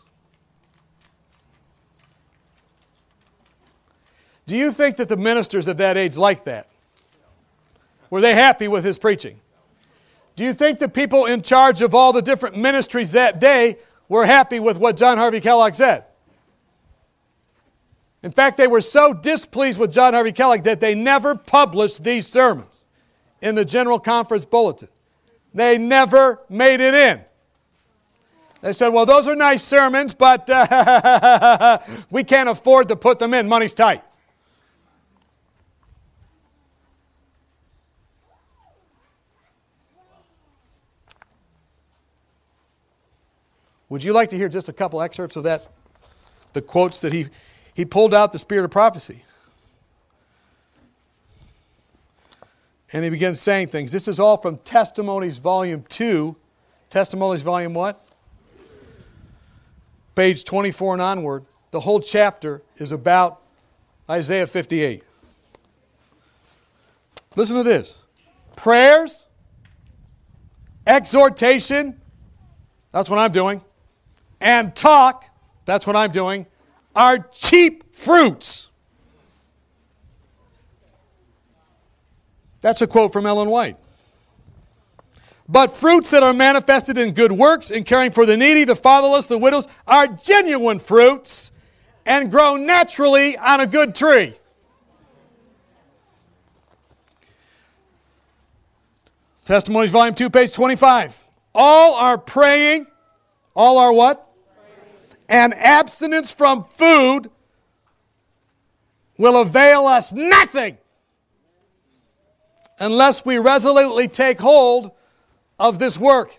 Speaker 1: Do you think that the ministers of that age liked that? Were they happy with his preaching? Do you think the people in charge of all the different ministries that day were happy with what John Harvey Kellogg said? In fact, they were so displeased with John Harvey Kellogg that they never published these sermons in the General Conference Bulletin. They never made it in. They said, Well, those are nice sermons, but uh, we can't afford to put them in. Money's tight. Would you like to hear just a couple excerpts of that? The quotes that he, he pulled out the spirit of prophecy. And he begins saying things. This is all from Testimonies, Volume 2. Testimonies, Volume what? Page 24 and onward. The whole chapter is about Isaiah 58. Listen to this prayers, exhortation, that's what I'm doing, and talk, that's what I'm doing, are cheap fruits. That's a quote from Ellen White. But fruits that are manifested in good works, in caring for the needy, the fatherless, the widows, are genuine fruits and grow naturally on a good tree. Testimonies, Volume 2, page 25. All are praying. All are what? And abstinence from food will avail us nothing unless we resolutely take hold of this work,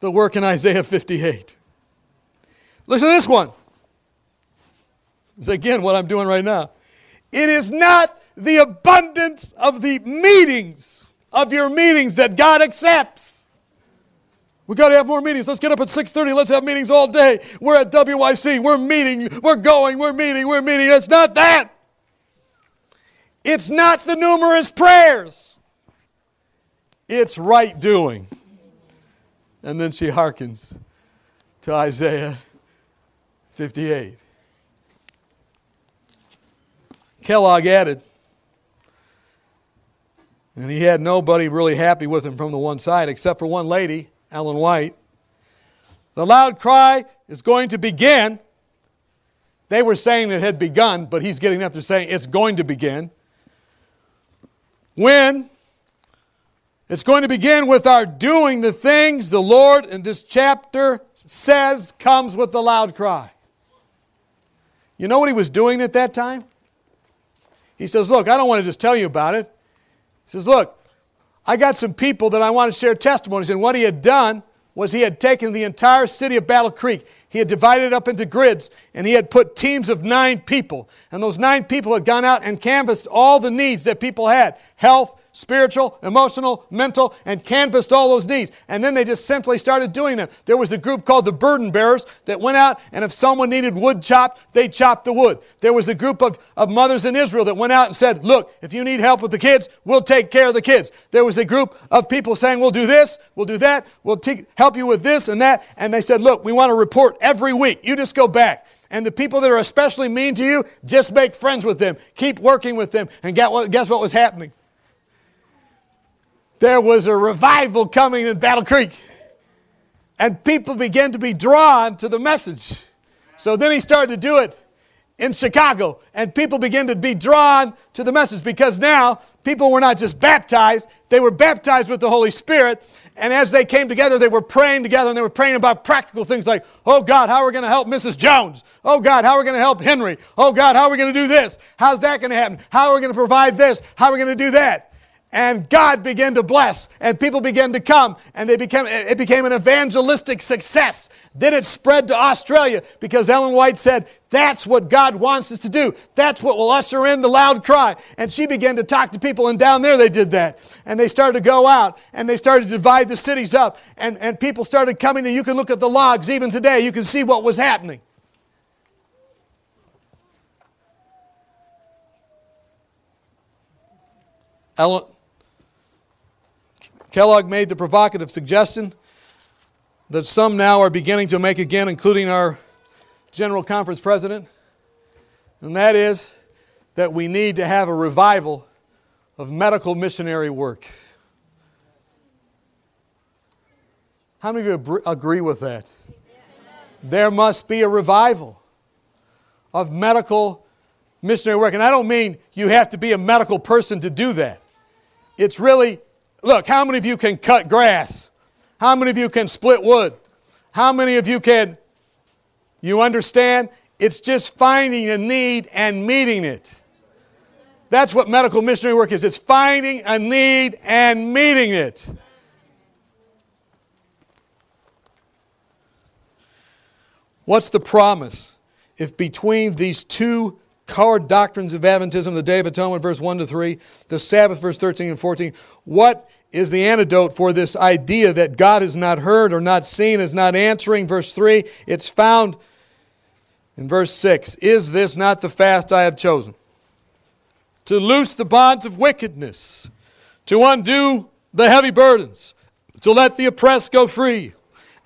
Speaker 1: the work in Isaiah 58. Listen to this one. It's again what I'm doing right now. It is not the abundance of the meetings, of your meetings, that God accepts. We got to have more meetings. Let's get up at 6:30. Let's have meetings all day. We're at WYC. We're meeting. We're going. We're meeting. We're meeting. It's not that. It's not the numerous prayers. It's right doing. And then she hearkens to Isaiah 58. Kellogg added, and he had nobody really happy with him from the one side except for one lady Ellen White. The loud cry is going to begin. They were saying it had begun, but he's getting up to saying it's going to begin. When it's going to begin with our doing the things the Lord in this chapter says comes with the loud cry. You know what he was doing at that time? He says, Look, I don't want to just tell you about it. He says, Look, I got some people that I want to share testimonies. And what he had done was he had taken the entire city of Battle Creek. he had divided it up into grids, and he had put teams of nine people. And those nine people had gone out and canvassed all the needs that people had health, spiritual, emotional, mental, and canvassed all those needs. And then they just simply started doing them. There was a group called the burden bearers that went out, and if someone needed wood chopped, they chopped the wood. There was a group of, of mothers in Israel that went out and said, Look, if you need help with the kids, we'll take care of the kids. There was a group of people saying, We'll do this, we'll do that, we'll help you with this and that. And they said, Look, we want to report every week. You just go back. And the people that are especially mean to you, just make friends with them. Keep working with them. And guess what was happening? There was a revival coming in Battle Creek. And people began to be drawn to the message. So then he started to do it in Chicago, and people began to be drawn to the message because now people were not just baptized, they were baptized with the Holy Spirit. And as they came together, they were praying together and they were praying about practical things like, oh God, how are we going to help Mrs. Jones? Oh God, how are we going to help Henry? Oh God, how are we going to do this? How's that going to happen? How are we going to provide this? How are we going to do that? And God began to bless, and people began to come, and they became, it became an evangelistic success. Then it spread to Australia because Ellen White said, That's what God wants us to do. That's what will usher in the loud cry. And she began to talk to people, and down there they did that. And they started to go out, and they started to divide the cities up, and, and people started coming, and you can look at the logs even today, you can see what was happening. Ellen, Kellogg made the provocative suggestion that some now are beginning to make again, including our General Conference president, and that is that we need to have a revival of medical missionary work. How many of you agree with that? There must be a revival of medical missionary work. And I don't mean you have to be a medical person to do that. It's really Look, how many of you can cut grass? How many of you can split wood? How many of you can, you understand? It's just finding a need and meeting it. That's what medical missionary work is. It's finding a need and meeting it. What's the promise if between these two core doctrines of Adventism, the Day of Atonement, verse 1 to 3, the Sabbath, verse 13 and 14. What is the antidote for this idea that God is not heard or not seen, is not answering? Verse 3, it's found in verse 6. Is this not the fast I have chosen? To loose the bonds of wickedness, to undo the heavy burdens, to let the oppressed go free,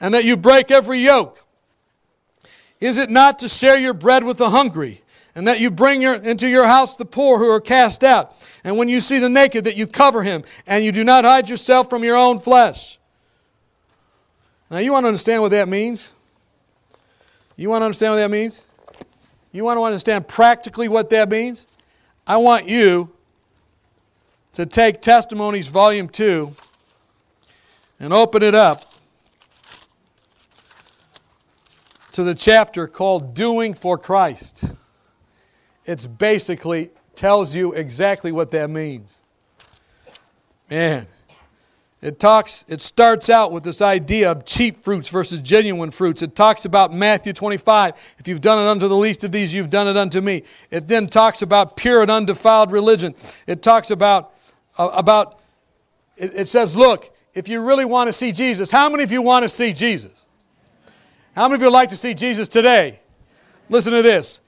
Speaker 1: and that you break every yoke. Is it not to share your bread with the hungry? And that you bring your, into your house the poor who are cast out. And when you see the naked, that you cover him, and you do not hide yourself from your own flesh. Now, you want to understand what that means? You want to understand what that means? You want to understand practically what that means? I want you to take Testimonies, Volume 2, and open it up to the chapter called Doing for Christ it's basically tells you exactly what that means. Man, it talks, it starts out with this idea of cheap fruits versus genuine fruits. It talks about Matthew 25. If you've done it unto the least of these, you've done it unto me. It then talks about pure and undefiled religion. It talks about, uh, about it, it says, look, if you really want to see Jesus, how many of you want to see Jesus? How many of you like to see Jesus today? Listen to this.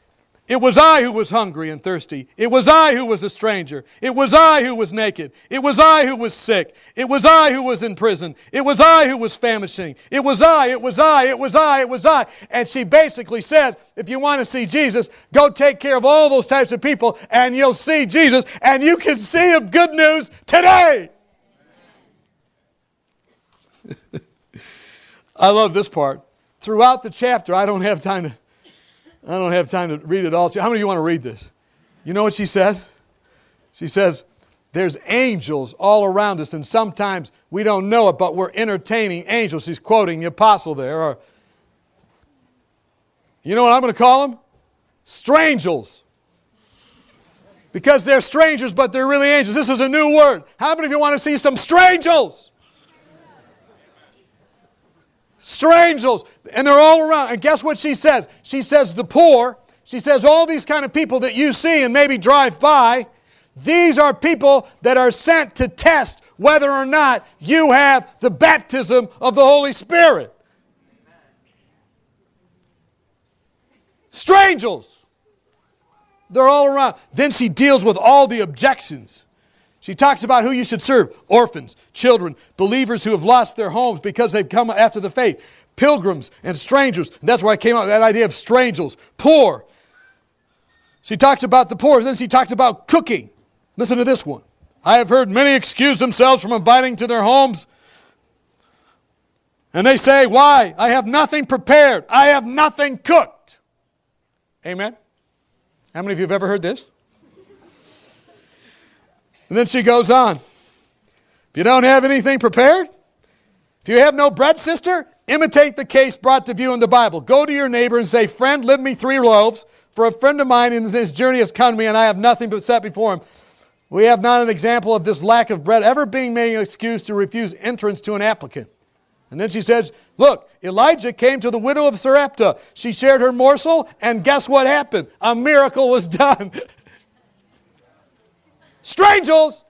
Speaker 1: It was I who was hungry and thirsty. It was I who was a stranger. It was I who was naked. It was I who was sick. It was I who was in prison. It was I who was famishing. It was I, it was I, it was I, it was I. And she basically said, if you want to see Jesus, go take care of all those types of people and you'll see Jesus and you can see him good news today. I love this part. Throughout the chapter, I don't have time to I don't have time to read it all. How many of you want to read this? You know what she says? She says, There's angels all around us, and sometimes we don't know it, but we're entertaining angels. She's quoting the apostle there. Or, you know what I'm going to call them? Strangels. Because they're strangers, but they're really angels. This is a new word. How many of you want to see some strangels? Strangels. And they're all around. And guess what she says? She says, the poor. She says, all these kind of people that you see and maybe drive by, these are people that are sent to test whether or not you have the baptism of the Holy Spirit. Strangels. They're all around. Then she deals with all the objections. She talks about who you should serve orphans, children, believers who have lost their homes because they've come after the faith, pilgrims and strangers. And that's where I came up with that idea of strangers, poor. She talks about the poor. Then she talks about cooking. Listen to this one. I have heard many excuse themselves from inviting to their homes. And they say, Why? I have nothing prepared. I have nothing cooked. Amen. How many of you have ever heard this? And then she goes on. If you don't have anything prepared, if you have no bread, sister, imitate the case brought to view in the Bible. Go to your neighbor and say, Friend, lend me three loaves, for a friend of mine in his journey has come to me, and I have nothing but set before him. We have not an example of this lack of bread ever being made an excuse to refuse entrance to an applicant. And then she says, Look, Elijah came to the widow of Sarepta. She shared her morsel, and guess what happened? A miracle was done. Strangers.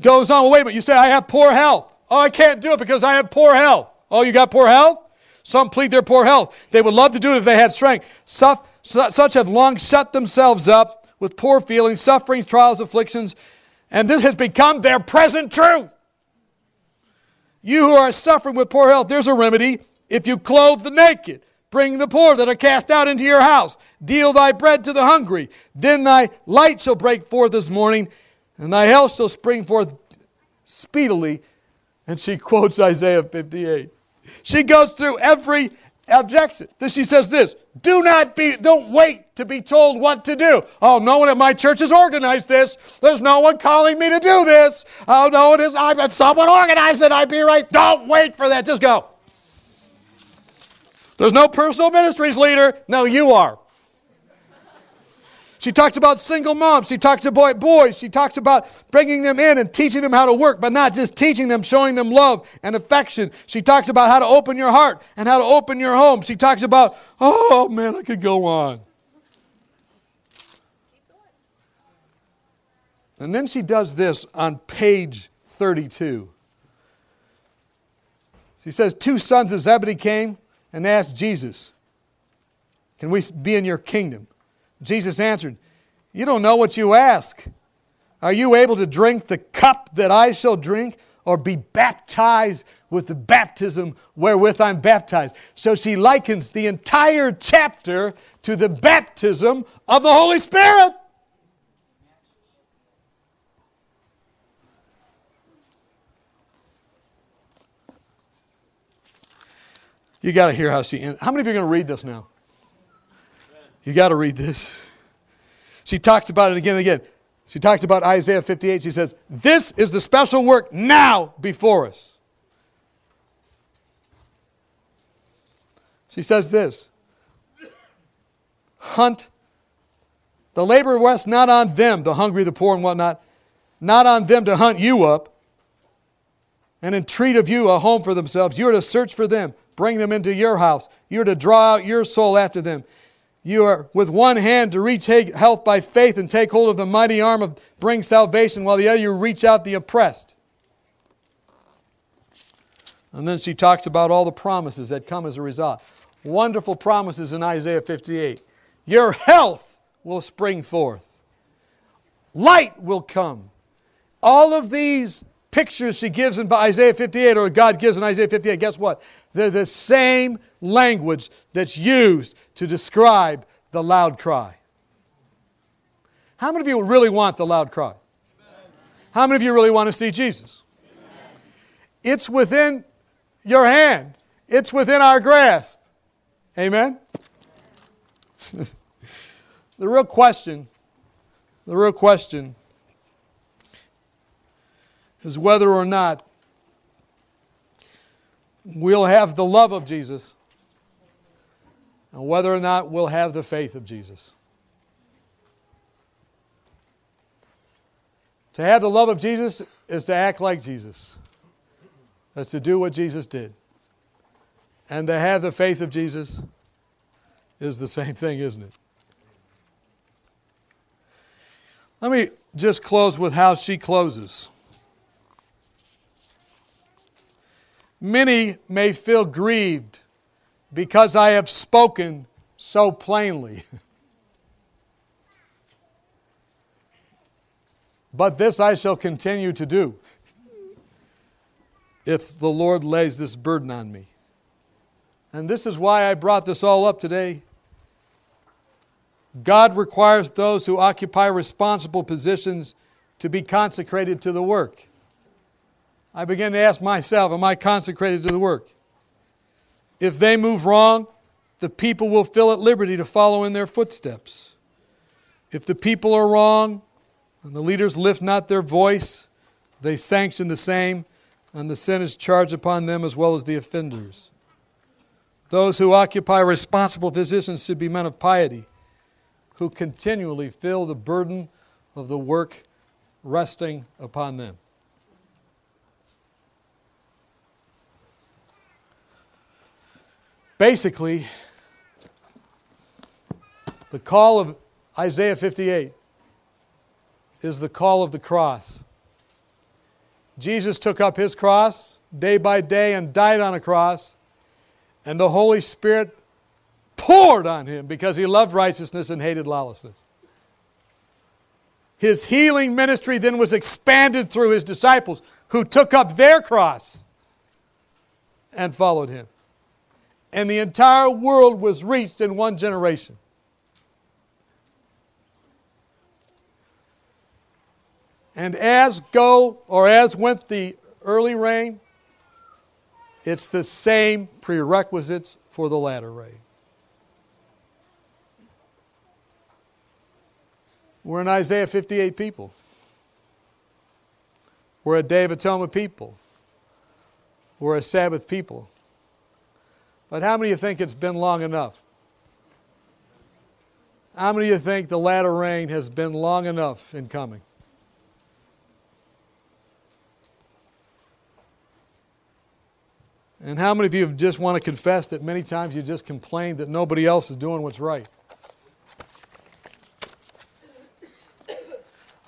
Speaker 1: Goes on, well, wait a minute, you say I have poor health. Oh, I can't do it because I have poor health. Oh, you got poor health? Some plead their poor health. They would love to do it if they had strength. Such have long shut themselves up with poor feelings, sufferings, trials, afflictions, and this has become their present truth. You who are suffering with poor health, there's a remedy. If you clothe the naked, Bring the poor that are cast out into your house. Deal thy bread to the hungry. Then thy light shall break forth this morning, and thy health shall spring forth speedily. And she quotes Isaiah 58. She goes through every objection. She says this do not be don't wait to be told what to do oh no one at my church has organized this there's no one calling me to do this oh no it is I, if someone organized it i'd be right don't wait for that just go there's no personal ministries leader. No, you are. She talks about single moms. She talks about boys. She talks about bringing them in and teaching them how to work, but not just teaching them, showing them love and affection. She talks about how to open your heart and how to open your home. She talks about, oh man, I could go on. And then she does this on page 32. She says, Two sons of Zebedee came and asked Jesus, Can we be in your kingdom? Jesus answered, You don't know what you ask. Are you able to drink the cup that I shall drink, or be baptized with the baptism wherewith I'm baptized? So she likens the entire chapter to the baptism of the Holy Spirit. You got to hear how she ends. How many of you are going to read this now? You got to read this. She talks about it again and again. She talks about Isaiah 58. She says, This is the special work now before us. She says this Hunt. The labor rests not on them, the hungry, the poor, and whatnot, not on them to hunt you up and entreat of you a home for themselves. You are to search for them bring them into your house. You're to draw out your soul after them. You are with one hand to reach health by faith and take hold of the mighty arm of bring salvation, while the other you reach out the oppressed. And then she talks about all the promises that come as a result. Wonderful promises in Isaiah 58. Your health will spring forth. Light will come. All of these pictures she gives in Isaiah 58 or God gives in Isaiah 58, guess what? They're the same language that's used to describe the loud cry. How many of you really want the loud cry? How many of you really want to see Jesus? It's within your hand, it's within our grasp. Amen? the real question, the real question is whether or not we'll have the love of Jesus and whether or not we'll have the faith of Jesus. To have the love of Jesus is to act like Jesus. That's to do what Jesus did. And to have the faith of Jesus is the same thing, isn't it? Let me just close with how she closes. Many may feel grieved because I have spoken so plainly. but this I shall continue to do if the Lord lays this burden on me. And this is why I brought this all up today. God requires those who occupy responsible positions to be consecrated to the work. I begin to ask myself, am I consecrated to the work? If they move wrong, the people will feel at liberty to follow in their footsteps. If the people are wrong and the leaders lift not their voice, they sanction the same, and the sin is charged upon them as well as the offenders. Those who occupy responsible positions should be men of piety who continually feel the burden of the work resting upon them. Basically, the call of Isaiah 58 is the call of the cross. Jesus took up his cross day by day and died on a cross, and the Holy Spirit poured on him because he loved righteousness and hated lawlessness. His healing ministry then was expanded through his disciples who took up their cross and followed him. And the entire world was reached in one generation. And as go or as went the early rain, it's the same prerequisites for the latter rain. We're an Isaiah 58 people. We're a Day of people. We're a Sabbath people. But how many of you think it's been long enough? How many of you think the latter rain has been long enough in coming? And how many of you just want to confess that many times you just complained that nobody else is doing what's right?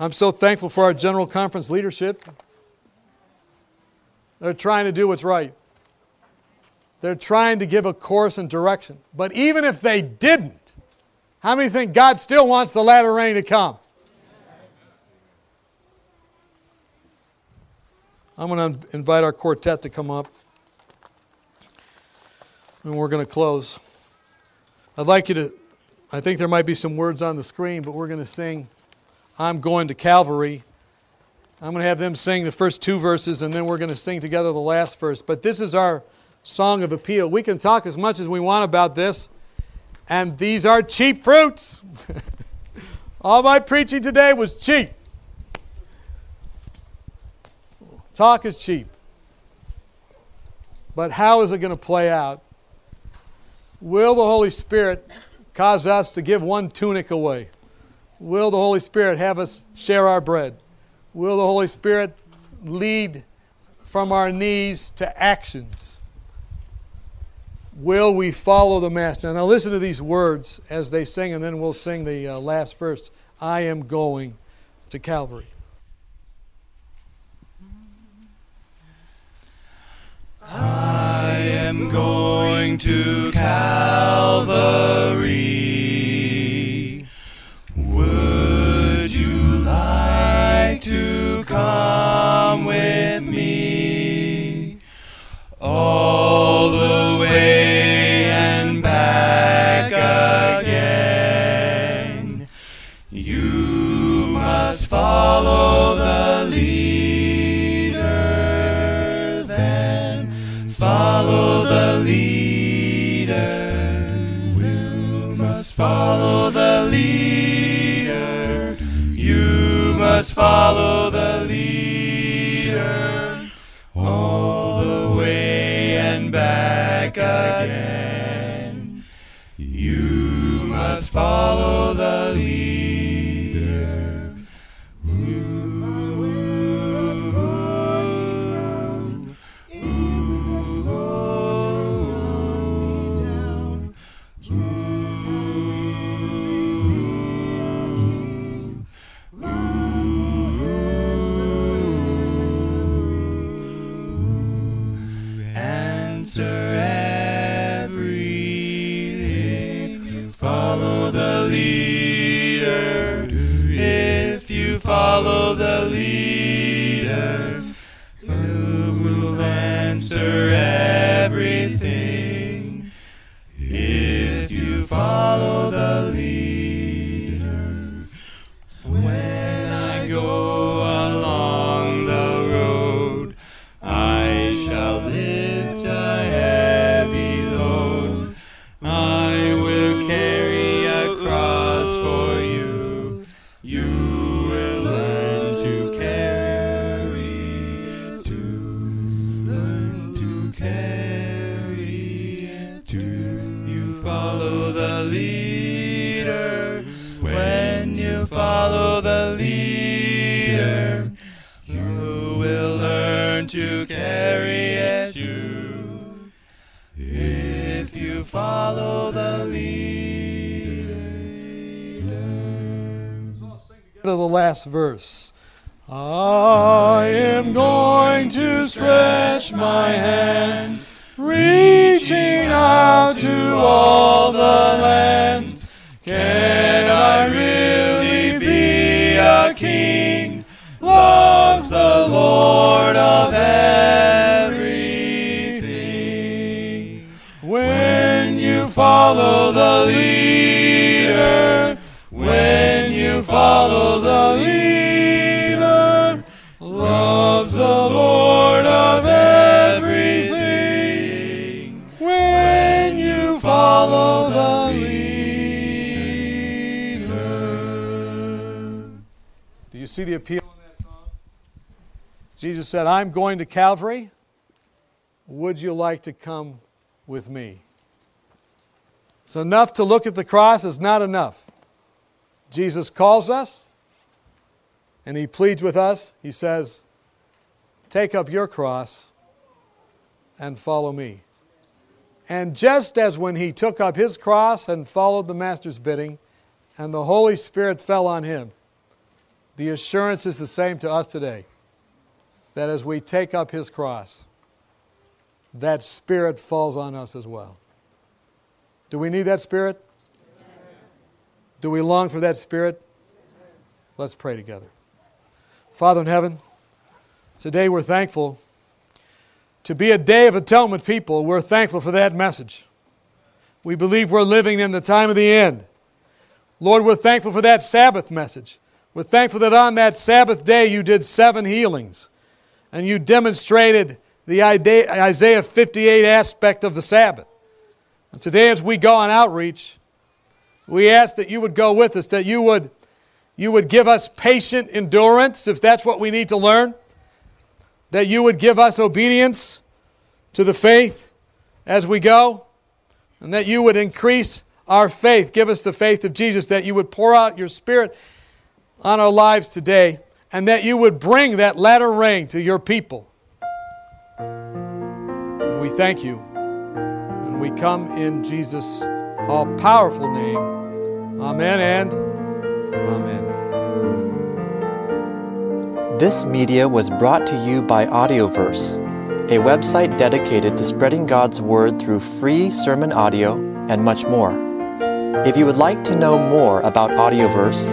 Speaker 1: I'm so thankful for our General Conference leadership. They're trying to do what's right. They're trying to give a course and direction. But even if they didn't, how many think God still wants the latter rain to come? I'm going to invite our quartet to come up. And we're going to close. I'd like you to, I think there might be some words on the screen, but we're going to sing. I'm going to Calvary. I'm going to have them sing the first two verses, and then we're going to sing together the last verse. But this is our song of appeal. We can talk as much as we want about this, and these are cheap fruits. All my preaching today was cheap. Talk is cheap. But how is it going to play out? Will the Holy Spirit cause us to give one tunic away? Will the Holy Spirit have us share our bread? Will the Holy Spirit lead from our knees to actions? Will we follow the Master? Now, listen to these words as they sing, and then we'll sing the uh, last verse I am going to Calvary.
Speaker 2: I am going to Calvary. Would you like to come follow the leader. You must follow the leader all the way and back again. You must follow the leader.
Speaker 1: Verse. You see the appeal in that song? Jesus said, I'm going to Calvary. Would you like to come with me? It's enough to look at the cross is not enough. Jesus calls us and he pleads with us. He says, Take up your cross and follow me. And just as when he took up his cross and followed the Master's bidding, and the Holy Spirit fell on him, the assurance is the same to us today that as we take up his cross, that Spirit falls on us as well. Do we need that Spirit? Do we long for that Spirit? Let's pray together. Father in heaven, today we're thankful to be a day of atonement people. We're thankful for that message. We believe we're living in the time of the end. Lord, we're thankful for that Sabbath message. We're thankful that on that Sabbath day you did seven healings and you demonstrated the Isaiah 58 aspect of the Sabbath. And today, as we go on outreach, we ask that you would go with us, that you would, you would give us patient endurance if that's what we need to learn, that you would give us obedience to the faith as we go, and that you would increase our faith. Give us the faith of Jesus, that you would pour out your Spirit on our lives today, and that you would bring that latter rain to your people. And we thank you, and we come in Jesus' all powerful name. Amen and Amen.
Speaker 3: This media was brought to you by Audioverse, a website dedicated to spreading God's Word through free sermon audio and much more. If you would like to know more about Audioverse,